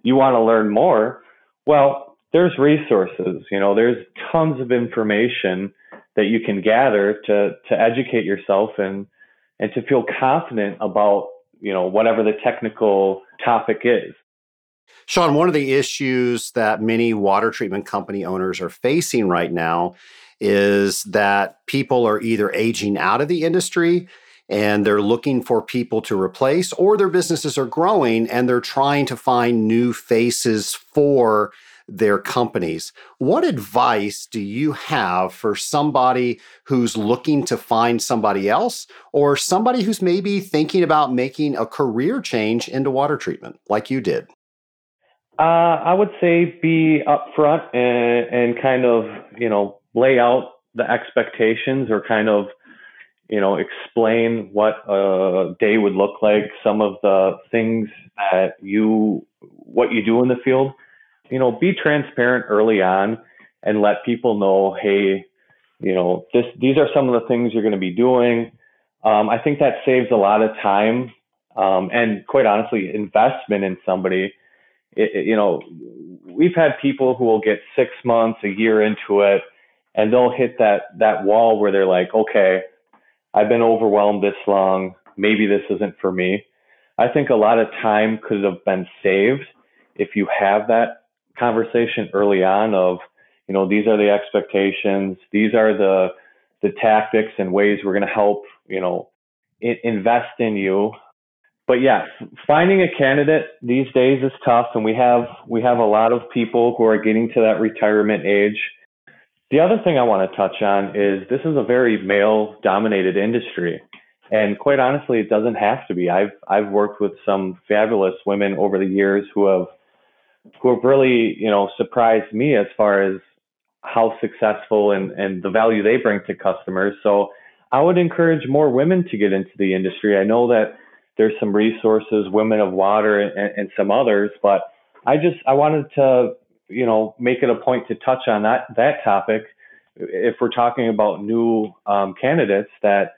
you want to learn more, well, there's resources. You know, there's tons of information that you can gather to to educate yourself and and to feel confident about you know whatever the technical topic is. Sean, one of the issues that many water treatment company owners are facing right now is that people are either aging out of the industry and they're looking for people to replace, or their businesses are growing and they're trying to find new faces for their companies. What advice do you have for somebody who's looking to find somebody else or somebody who's maybe thinking about making a career change into water treatment like you did? Uh, I would say be upfront and, and kind of, you know, lay out the expectations or kind of you know, explain what a day would look like, some of the things that you, what you do in the field. You know, be transparent early on and let people know, hey, you know, this, these are some of the things you're going to be doing. Um, I think that saves a lot of time um, and, quite honestly, investment in somebody. It, it, you know, we've had people who will get six months, a year into it, and they'll hit that that wall where they're like, okay, I've been overwhelmed this long. Maybe this isn't for me. I think a lot of time could have been saved if you have that conversation early on of, you know, these are the expectations, these are the the tactics and ways we're going to help, you know, invest in you. But yeah, finding a candidate these days is tough, and we have we have a lot of people who are getting to that retirement age the other thing I want to touch on is this is a very male dominated industry. And quite honestly, it doesn't have to be. I've I've worked with some fabulous women over the years who have who have really, you know, surprised me as far as how successful and, and the value they bring to customers. So I would encourage more women to get into the industry. I know that there's some resources, Women of Water and, and some others, but I just I wanted to you know, make it a point to touch on that that topic if we're talking about new um, candidates that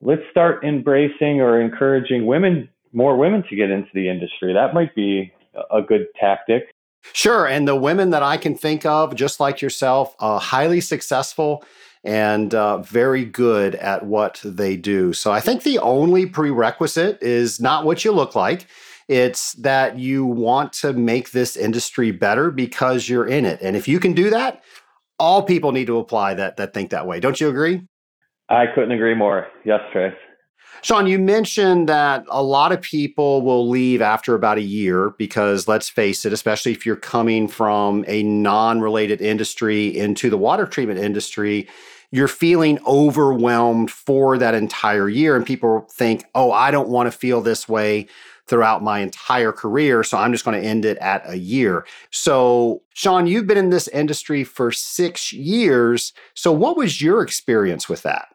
let's start embracing or encouraging women more women to get into the industry. That might be a good tactic. Sure and the women that i can think of just like yourself uh, highly successful and uh, very good at what they do. So i think the only prerequisite is not what you look like it's that you want to make this industry better because you're in it. And if you can do that, all people need to apply that that think that way. Don't you agree? I couldn't agree more. Yes, Trace. Sean, you mentioned that a lot of people will leave after about a year because let's face it, especially if you're coming from a non related industry into the water treatment industry, you're feeling overwhelmed for that entire year. And people think, oh, I don't want to feel this way throughout my entire career. So I'm just going to end it at a year. So, Sean, you've been in this industry for six years. So, what was your experience with that?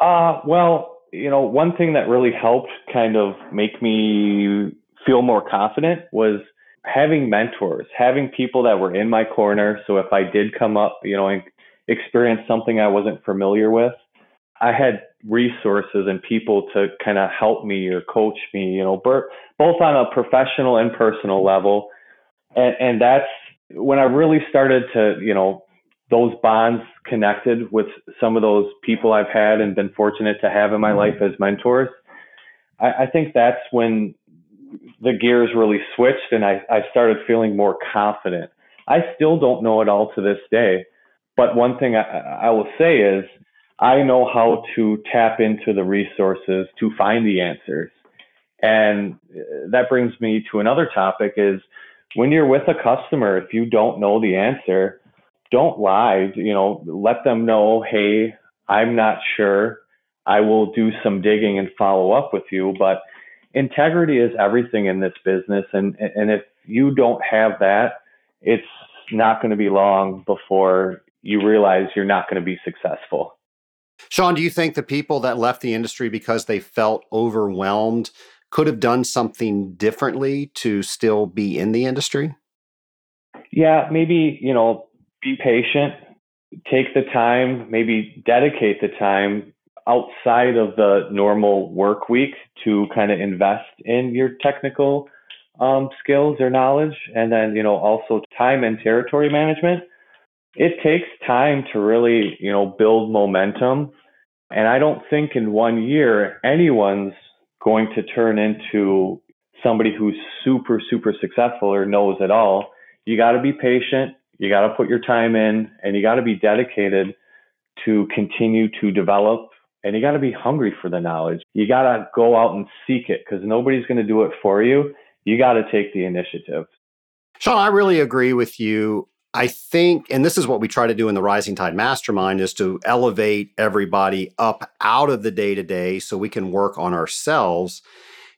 Uh, well, you know, one thing that really helped kind of make me feel more confident was having mentors, having people that were in my corner. So if I did come up, you know, and experience something I wasn't familiar with, I had resources and people to kind of help me or coach me, you know, both on a professional and personal level. And, and that's when I really started to, you know, those bonds connected with some of those people I've had and been fortunate to have in my mm-hmm. life as mentors. I, I think that's when the gears really switched and I, I started feeling more confident. I still don't know it all to this day. But one thing I, I will say is I know how to tap into the resources to find the answers. And uh, that brings me to another topic is when you're with a customer, if you don't know the answer, don't lie. You know, let them know, hey, I'm not sure. I will do some digging and follow up with you. But integrity is everything in this business. And, and if you don't have that, it's not going to be long before you realize you're not going to be successful. Sean, do you think the people that left the industry because they felt overwhelmed could have done something differently to still be in the industry? Yeah, maybe, you know, be patient, take the time, maybe dedicate the time outside of the normal work week to kind of invest in your technical um, skills or knowledge. And then, you know, also time and territory management. It takes time to really, you know, build momentum. And I don't think in one year anyone's going to turn into somebody who's super, super successful or knows it all. You got to be patient. You got to put your time in and you got to be dedicated to continue to develop and you got to be hungry for the knowledge. You got to go out and seek it because nobody's going to do it for you. You got to take the initiative. Sean, I really agree with you. I think, and this is what we try to do in the Rising Tide Mastermind, is to elevate everybody up out of the day to day so we can work on ourselves.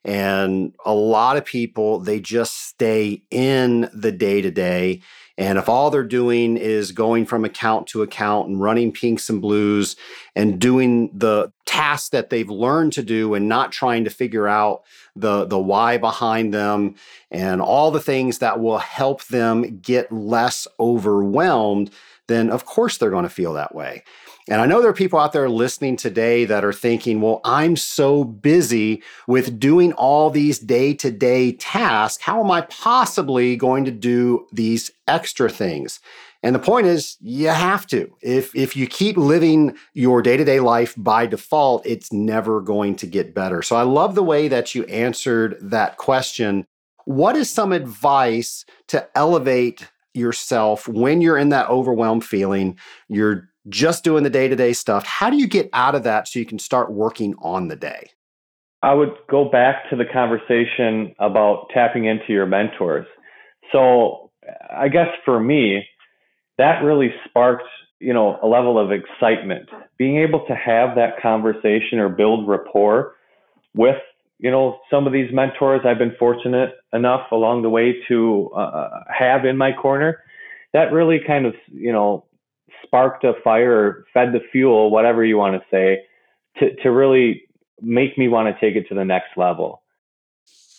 And a lot of people, they just stay in the day to day and if all they're doing is going from account to account and running pinks and blues and doing the tasks that they've learned to do and not trying to figure out the, the why behind them and all the things that will help them get less overwhelmed, then of course they're going to feel that way. And I know there are people out there listening today that are thinking, well, I'm so busy with doing all these day to day tasks. How am I possibly going to do these extra things? And the point is, you have to. If, if you keep living your day to day life by default, it's never going to get better. So I love the way that you answered that question. What is some advice to elevate yourself when you're in that overwhelmed feeling? You're just doing the day to day stuff. How do you get out of that so you can start working on the day? I would go back to the conversation about tapping into your mentors. So, I guess for me, that really sparked, you know, a level of excitement. Being able to have that conversation or build rapport with, you know, some of these mentors I've been fortunate enough along the way to uh, have in my corner. That really kind of, you know, sparked a fire, fed the fuel, whatever you want to say, to, to really make me want to take it to the next level.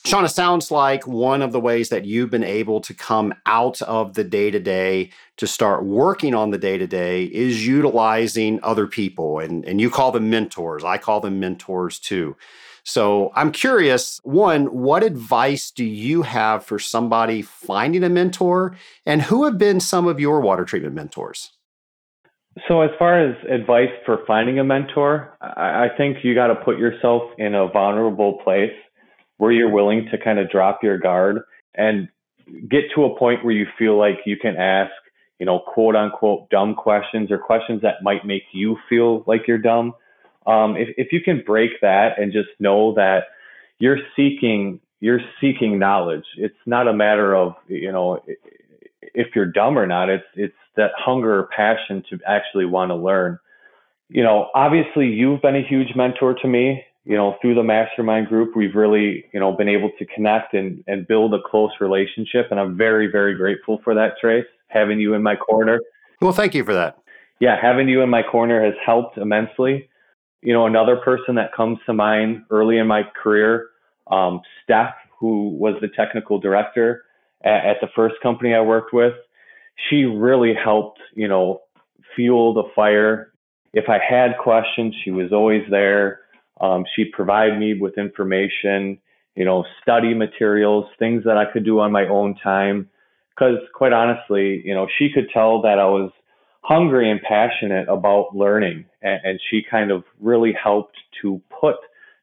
It sounds like one of the ways that you've been able to come out of the day to day to start working on the day to day is utilizing other people. And, and you call them mentors. I call them mentors too. So I'm curious one, what advice do you have for somebody finding a mentor? And who have been some of your water treatment mentors? So, as far as advice for finding a mentor, I think you got to put yourself in a vulnerable place where you're willing to kind of drop your guard and get to a point where you feel like you can ask, you know, quote unquote dumb questions or questions that might make you feel like you're dumb. Um, if, if you can break that and just know that you're seeking you're seeking knowledge. It's not a matter of you know if you're dumb or not. It's it's that hunger or passion to actually want to learn. You know, obviously you've been a huge mentor to me. You know, through the mastermind group, we've really, you know, been able to connect and, and build a close relationship. And I'm very, very grateful for that, Trace, having you in my corner. Well, thank you for that. Yeah, having you in my corner has helped immensely. You know, another person that comes to mind early in my career, um, Steph, who was the technical director at, at the first company I worked with she really helped, you know, fuel the fire. If I had questions, she was always there. Um, she provided me with information, you know, study materials, things that I could do on my own time. Because quite honestly, you know, she could tell that I was hungry and passionate about learning, and, and she kind of really helped to put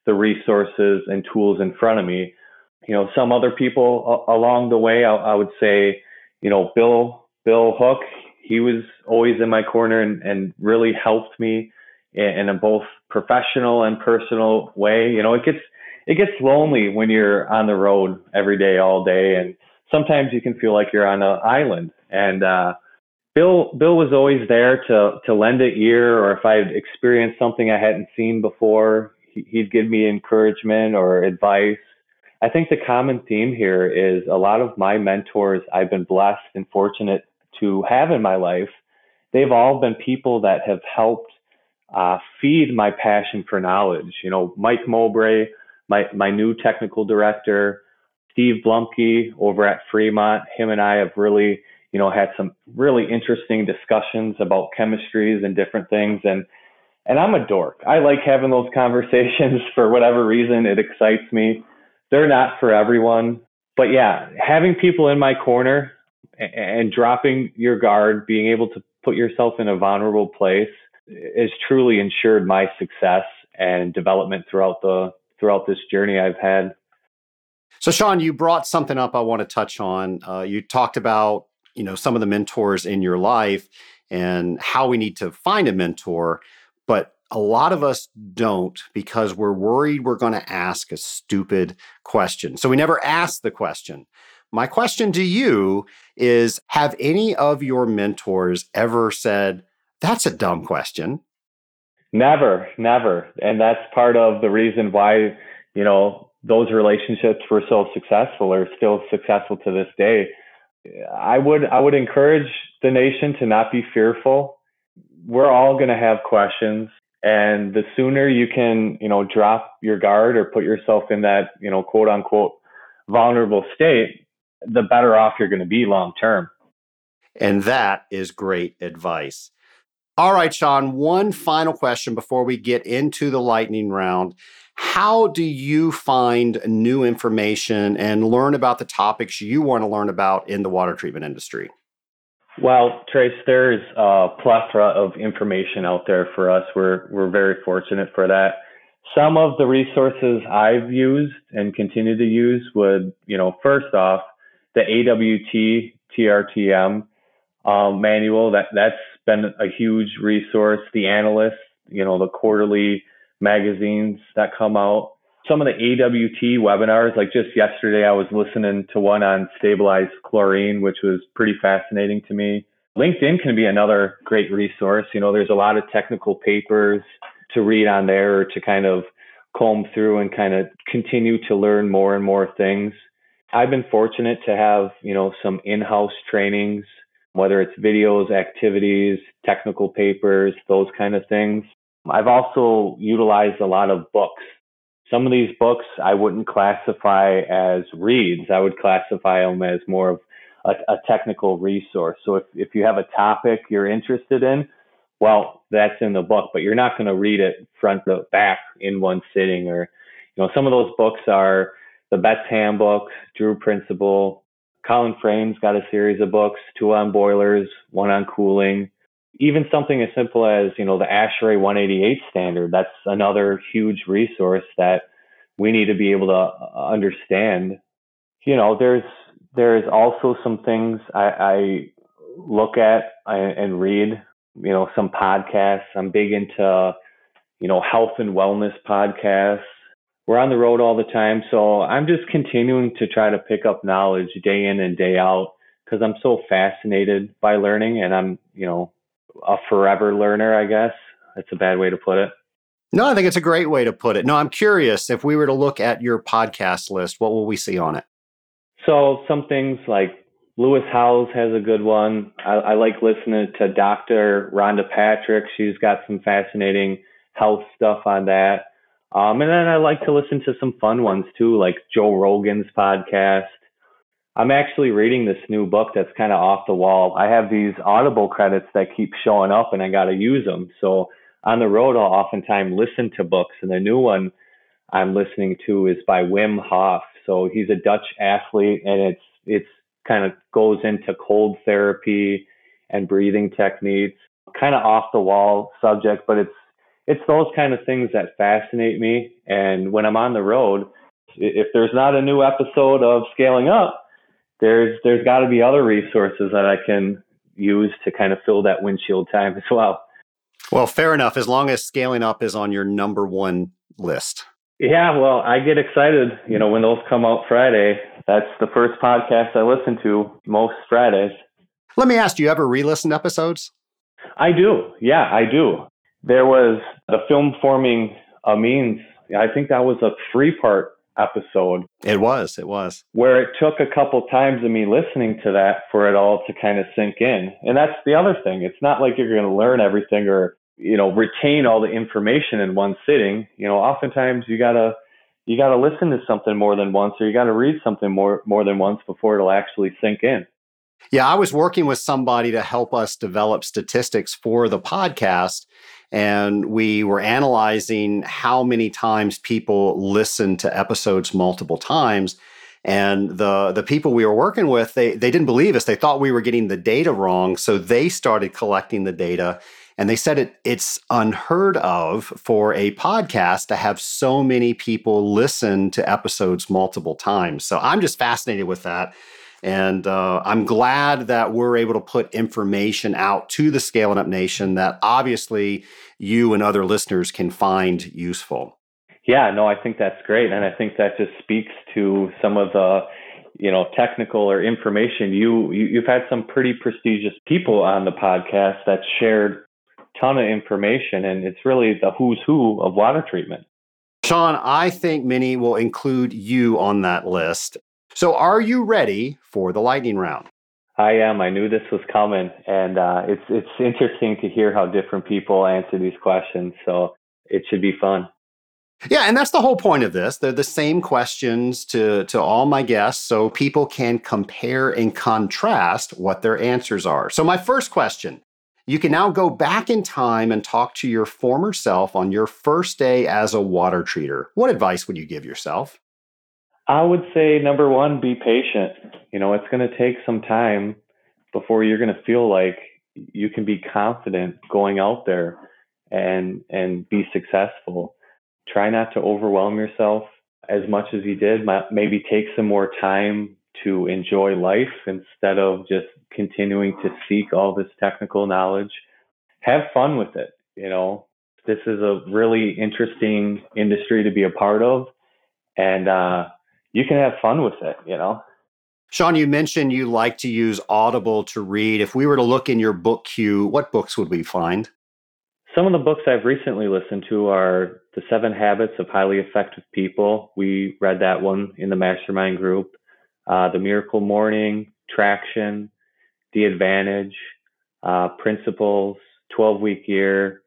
the resources and tools in front of me you know, some other people a- along the way, I, I would say, you know, Bill Bill Hook, he was always in my corner and, and really helped me in, in both professional and personal way. You know, it gets it gets lonely when you're on the road every day, all day, and sometimes you can feel like you're on an island. And uh, Bill Bill was always there to to lend an ear, or if I had experienced something I hadn't seen before, he'd give me encouragement or advice. I think the common theme here is a lot of my mentors I've been blessed and fortunate to have in my life. They've all been people that have helped uh, feed my passion for knowledge. You know, Mike Mowbray, my, my new technical director, Steve Blumke over at Fremont, him and I have really, you know, had some really interesting discussions about chemistries and different things. And and I'm a dork. I like having those conversations for whatever reason. It excites me. They're not for everyone. But yeah, having people in my corner and, and dropping your guard, being able to put yourself in a vulnerable place has truly ensured my success and development throughout the throughout this journey I've had. So, Sean, you brought something up I want to touch on. Uh, you talked about you know some of the mentors in your life and how we need to find a mentor, but a lot of us don't because we're worried we're going to ask a stupid question. So we never ask the question. My question to you is Have any of your mentors ever said, That's a dumb question? Never, never. And that's part of the reason why, you know, those relationships were so successful or still successful to this day. I would I would encourage the nation to not be fearful. We're all going to have questions and the sooner you can, you know, drop your guard or put yourself in that, you know, quote unquote vulnerable state, the better off you're going to be long term. And that is great advice. All right, Sean, one final question before we get into the lightning round. How do you find new information and learn about the topics you want to learn about in the water treatment industry? Well, Trace, there's a plethora of information out there for us. We're we're very fortunate for that. Some of the resources I've used and continue to use would, you know, first off, the AWT TRTM um, manual. That that's been a huge resource. The analysts, you know, the quarterly magazines that come out some of the AWT webinars, like just yesterday, I was listening to one on stabilized chlorine, which was pretty fascinating to me. LinkedIn can be another great resource. You know, there's a lot of technical papers to read on there or to kind of comb through and kind of continue to learn more and more things. I've been fortunate to have, you know, some in-house trainings, whether it's videos, activities, technical papers, those kind of things. I've also utilized a lot of books some of these books I wouldn't classify as reads. I would classify them as more of a, a, technical resource. So if, if you have a topic you're interested in, well, that's in the book, but you're not going to read it front to back in one sitting. Or, you know, some of those books are the Betz Handbook, Drew Principle. Colin Frayne's got a series of books, two on boilers, one on cooling. Even something as simple as you know the ASHRAE 188 standard that's another huge resource that we need to be able to uh, understand. You know there's there's also some things i, I look at and read you know some podcasts. I'm big into you know health and wellness podcasts we're on the road all the time so i'm just continuing to try to pick up knowledge day in and day out because i'm so fascinated by learning and i'm you know a forever learner, I guess. That's a bad way to put it. No, I think it's a great way to put it. No, I'm curious if we were to look at your podcast list, what will we see on it? So, some things like Lewis Howes has a good one. I, I like listening to Dr. Rhonda Patrick. She's got some fascinating health stuff on that. Um, and then I like to listen to some fun ones too, like Joe Rogan's podcast. I'm actually reading this new book that's kind of off the wall. I have these Audible credits that keep showing up and I got to use them. So on the road, I'll oftentimes listen to books. And the new one I'm listening to is by Wim Hof. So he's a Dutch athlete and it's, it's kind of goes into cold therapy and breathing techniques, kind of off the wall subject, but it's, it's those kind of things that fascinate me. And when I'm on the road, If there's not a new episode of Scaling Up, there's there's got to be other resources that I can use to kind of fill that windshield time as well. Well, fair enough. As long as Scaling Up is on your number one list. Yeah, well, I get excited, you know, when those come out Friday. That's the first podcast I listen to most Fridays. Let me ask, do you ever re-listen episodes? I do. Yeah, I do. There was the film forming amines. I think that was a three part episode. It was. It was. Where it took a couple times of me listening to that for it all to kind of sink in. And that's the other thing. It's not like you're going to learn everything or, you know, retain all the information in one sitting. You know, oftentimes you got to you got to listen to something more than once or you got to read something more more than once before it'll actually sink in. Yeah, I was working with somebody to help us develop statistics for the podcast and we were analyzing how many times people listen to episodes multiple times. And the the people we were working with they they didn't believe us. They thought we were getting the data wrong. So they started collecting the data and they said it it's unheard of for a podcast to have so many people listen to episodes multiple times. So i'm just fascinated with that and uh, I'm glad that we're able to put information out to the Scaling Up Nation that obviously you and other listeners can find useful. Yeah, no, I think that's great. And I think that just speaks to some of the you know technical or information you, you you've had some pretty prestigious people on the podcast that shared ton of information and it's really the who's who of water treatment Sean, I think many will include you on that list. So, are you ready for the lightning round? I am. I knew this was coming, and uh, it's it's interesting to hear how different people answer these questions. So it should be fun. Yeah, and that's the whole point of this. They're the same questions to to all my guests, so people can compare and contrast what their answers are. So, my first question: You can now go back in time and talk to your former self on your first day as a water treater. What advice would you give yourself? I would say number one, be patient. You know, it's going to take some time before you're going to feel like you can be confident going out there and and be successful. Try not to overwhelm yourself as much as you did. Maybe take some more time to enjoy life instead of just continuing to seek all this technical knowledge. Have fun with it. You know, this is a really interesting industry to be a part of, and uh, you can have fun with it, you know? Sean, you mentioned you like to use Audible to read. If we were to look in your book queue, what books would we find? Some of the books I've recently listened to are The Seven Habits of Highly Effective People. We read that one in the mastermind group. Uh, the Miracle Morning, Traction, The Advantage, uh, Principles, 12 Week Year.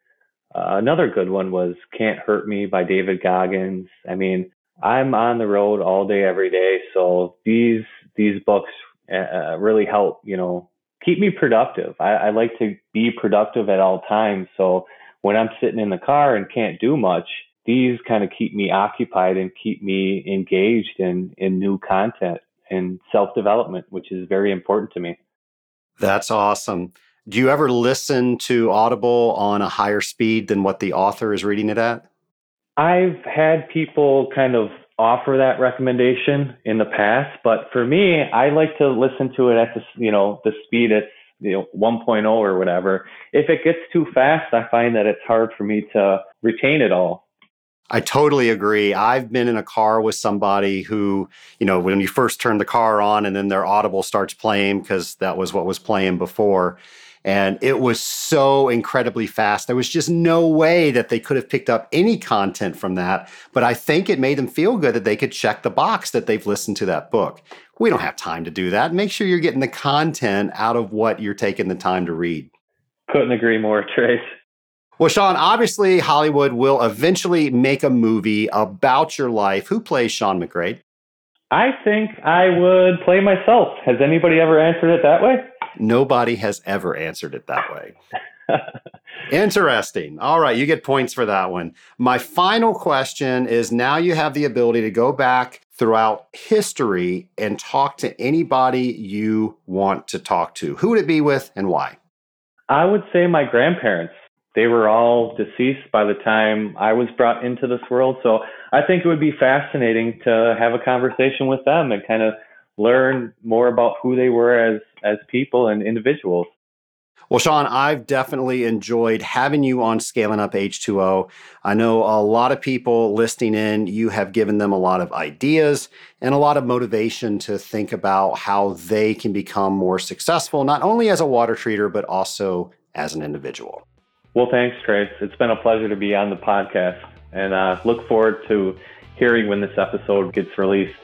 Uh, another good one was Can't Hurt Me by David Goggins. I mean, I'm on the road all day, every day. So these these books uh, uh, really help, you know, keep me productive. I, I like to be productive at all times. So when I'm sitting in the car and can't do much, these kind of keep me occupied and keep me engaged in in new content and self development, which is very important to me. That's awesome. Do you ever listen to Audible on a higher speed than what the author is reading it at? I've had people kind of offer that recommendation in the past, but for me, I like to listen to it at the you know the speed it's you know 1.0 or whatever. If it gets too fast, I find that it's hard for me to retain it all. I totally agree. I've been in a car with somebody who, you know, when you first turn the car on and then their audible starts playing because that was what was playing before and it was so incredibly fast. There was just no way that they could have picked up any content from that. But I think it made them feel good that they could check the box that they've listened to that book. We don't have time to do that. Make sure you're getting the content out of what you're taking the time to read. Couldn't agree more, Trace. Well, Sean, obviously Hollywood will eventually make a movie about your life. Who plays Sean McGrade? I think I would play myself. Has anybody ever answered it that way? Nobody has ever answered it that way. Interesting. All right, you get points for that one. My final question is now you have the ability to go back throughout history and talk to anybody you want to talk to. Who would it be with and why? I would say my grandparents. They were all deceased by the time I was brought into this world. So I think it would be fascinating to have a conversation with them and kind of learn more about who they were as as people and individuals. Well, Sean, I've definitely enjoyed having you on Scaling Up H2O. I know a lot of people listening in, you have given them a lot of ideas and a lot of motivation to think about how they can become more successful, not only as a water treater, but also as an individual. Well, thanks, Trace. It's been a pleasure to be on the podcast and uh, look forward to hearing when this episode gets released.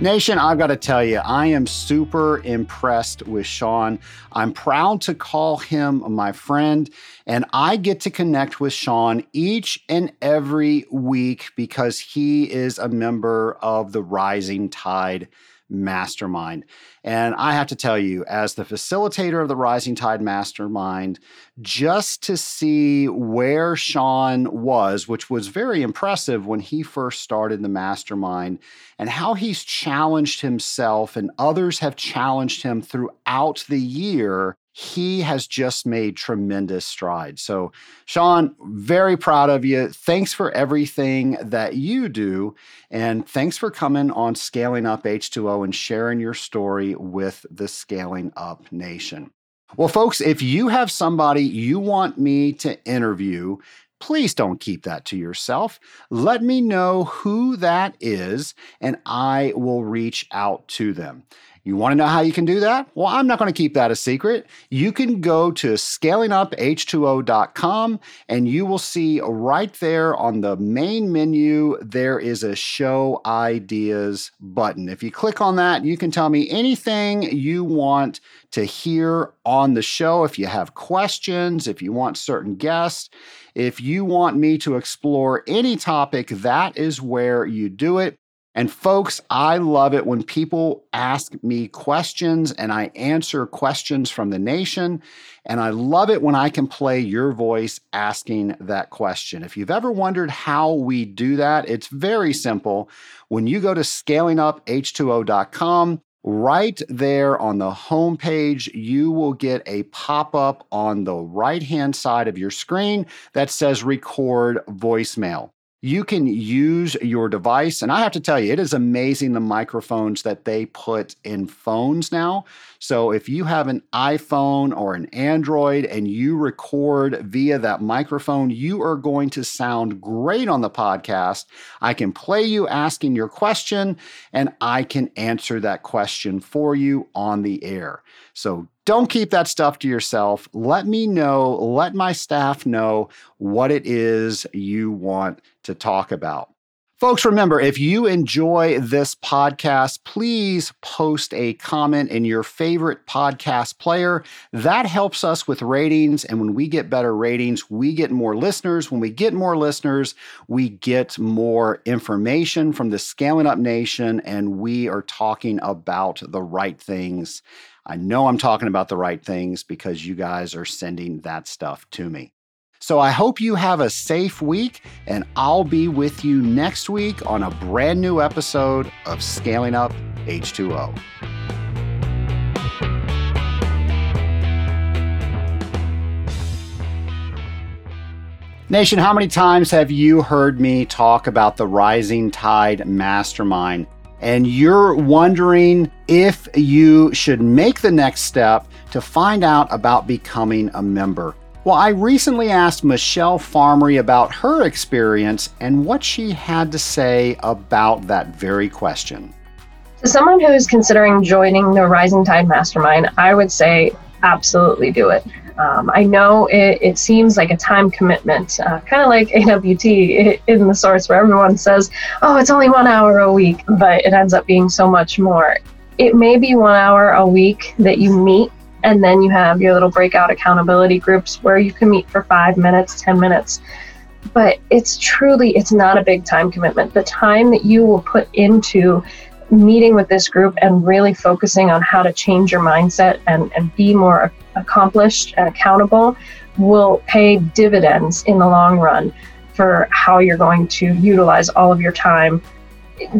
Nation, I've got to tell you, I am super impressed with Sean. I'm proud to call him my friend, and I get to connect with Sean each and every week because he is a member of the Rising Tide Mastermind. And I have to tell you, as the facilitator of the Rising Tide Mastermind, just to see where Sean was, which was very impressive when he first started the mastermind, and how he's challenged himself and others have challenged him throughout the year he has just made tremendous strides. So, Sean, very proud of you. Thanks for everything that you do. And thanks for coming on Scaling Up H2O and sharing your story with the Scaling Up Nation. Well, folks, if you have somebody you want me to interview, please don't keep that to yourself. Let me know who that is, and I will reach out to them. You want to know how you can do that? Well, I'm not going to keep that a secret. You can go to scalinguph2o.com and you will see right there on the main menu, there is a show ideas button. If you click on that, you can tell me anything you want to hear on the show. If you have questions, if you want certain guests, if you want me to explore any topic, that is where you do it. And folks, I love it when people ask me questions and I answer questions from the nation. And I love it when I can play your voice asking that question. If you've ever wondered how we do that, it's very simple. When you go to scalinguph2o.com, right there on the home page, you will get a pop up on the right hand side of your screen that says record voicemail you can use your device. And I have to tell you, it is amazing the microphones that they put in phones now. So if you have an iPhone or an Android and you record via that microphone, you are going to sound great on the podcast. I can play you asking your question and I can answer that question for you on the air. So don't keep that stuff to yourself. Let me know, let my staff know what it is you want to talk about. Folks, remember, if you enjoy this podcast, please post a comment in your favorite podcast player. That helps us with ratings. And when we get better ratings, we get more listeners. When we get more listeners, we get more information from the Scaling Up Nation, and we are talking about the right things I know I'm talking about the right things because you guys are sending that stuff to me. So I hope you have a safe week, and I'll be with you next week on a brand new episode of Scaling Up H2O. Nation, how many times have you heard me talk about the Rising Tide Mastermind? and you're wondering if you should make the next step to find out about becoming a member. Well, I recently asked Michelle Farmery about her experience and what she had to say about that very question. To someone who is considering joining the Rising Tide Mastermind, I would say absolutely do it. Um, I know it, it, seems like a time commitment, uh, kind of like AWT in the source where everyone says, oh, it's only one hour a week, but it ends up being so much more. It may be one hour a week that you meet, and then you have your little breakout accountability groups where you can meet for five minutes, 10 minutes. But it's truly, it's not a big time commitment. The time that you will put into meeting with this group and really focusing on how to change your mindset and, and be more accomplished and accountable will pay dividends in the long run for how you're going to utilize all of your time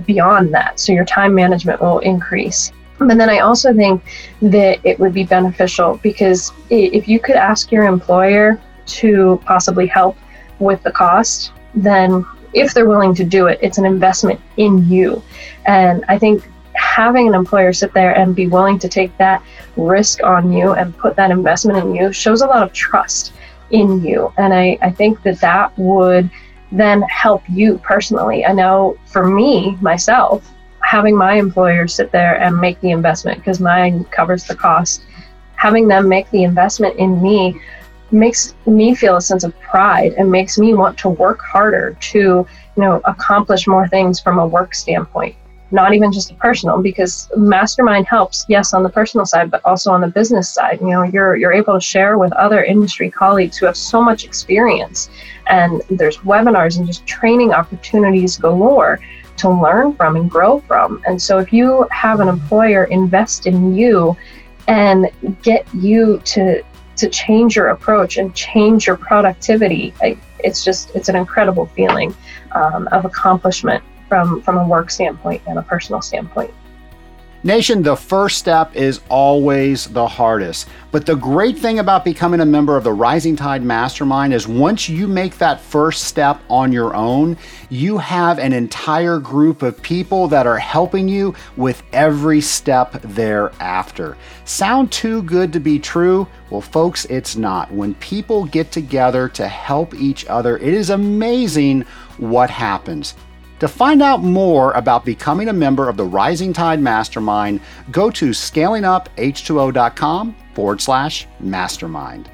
beyond that. So your time management will increase. But then I also think that it would be beneficial because if you could ask your employer to possibly help with the cost, then if they're willing to do it, it's an investment in you. And I think having an employer sit there and be willing to take that risk on you and put that investment in you shows a lot of trust in you. And I, I think that that would then help you personally. I know for me, myself, having my employer sit there and make the investment because mine covers the cost, having them make the investment in me makes me feel a sense of pride and makes me want to work harder to you know accomplish more things from a work standpoint not even just a personal because mastermind helps yes on the personal side but also on the business side. You know you're you're able to share with other industry colleagues who have so much experience and there's webinars and just training opportunities galore to learn from and grow from and so if you have an employer invest in you and get you to to change your approach and change your productivity it's just it's an incredible feeling um, of accomplishment from from a work standpoint and a personal standpoint. Nation, the first step is always the hardest. But the great thing about becoming a member of the Rising Tide Mastermind is once you make that first step on your own, you have an entire group of people that are helping you with every step thereafter. Sound too good to be true? Well, folks, it's not. When people get together to help each other, it is amazing what happens. To find out more about becoming a member of the Rising Tide Mastermind, go to scalinguph2o.com forward slash mastermind.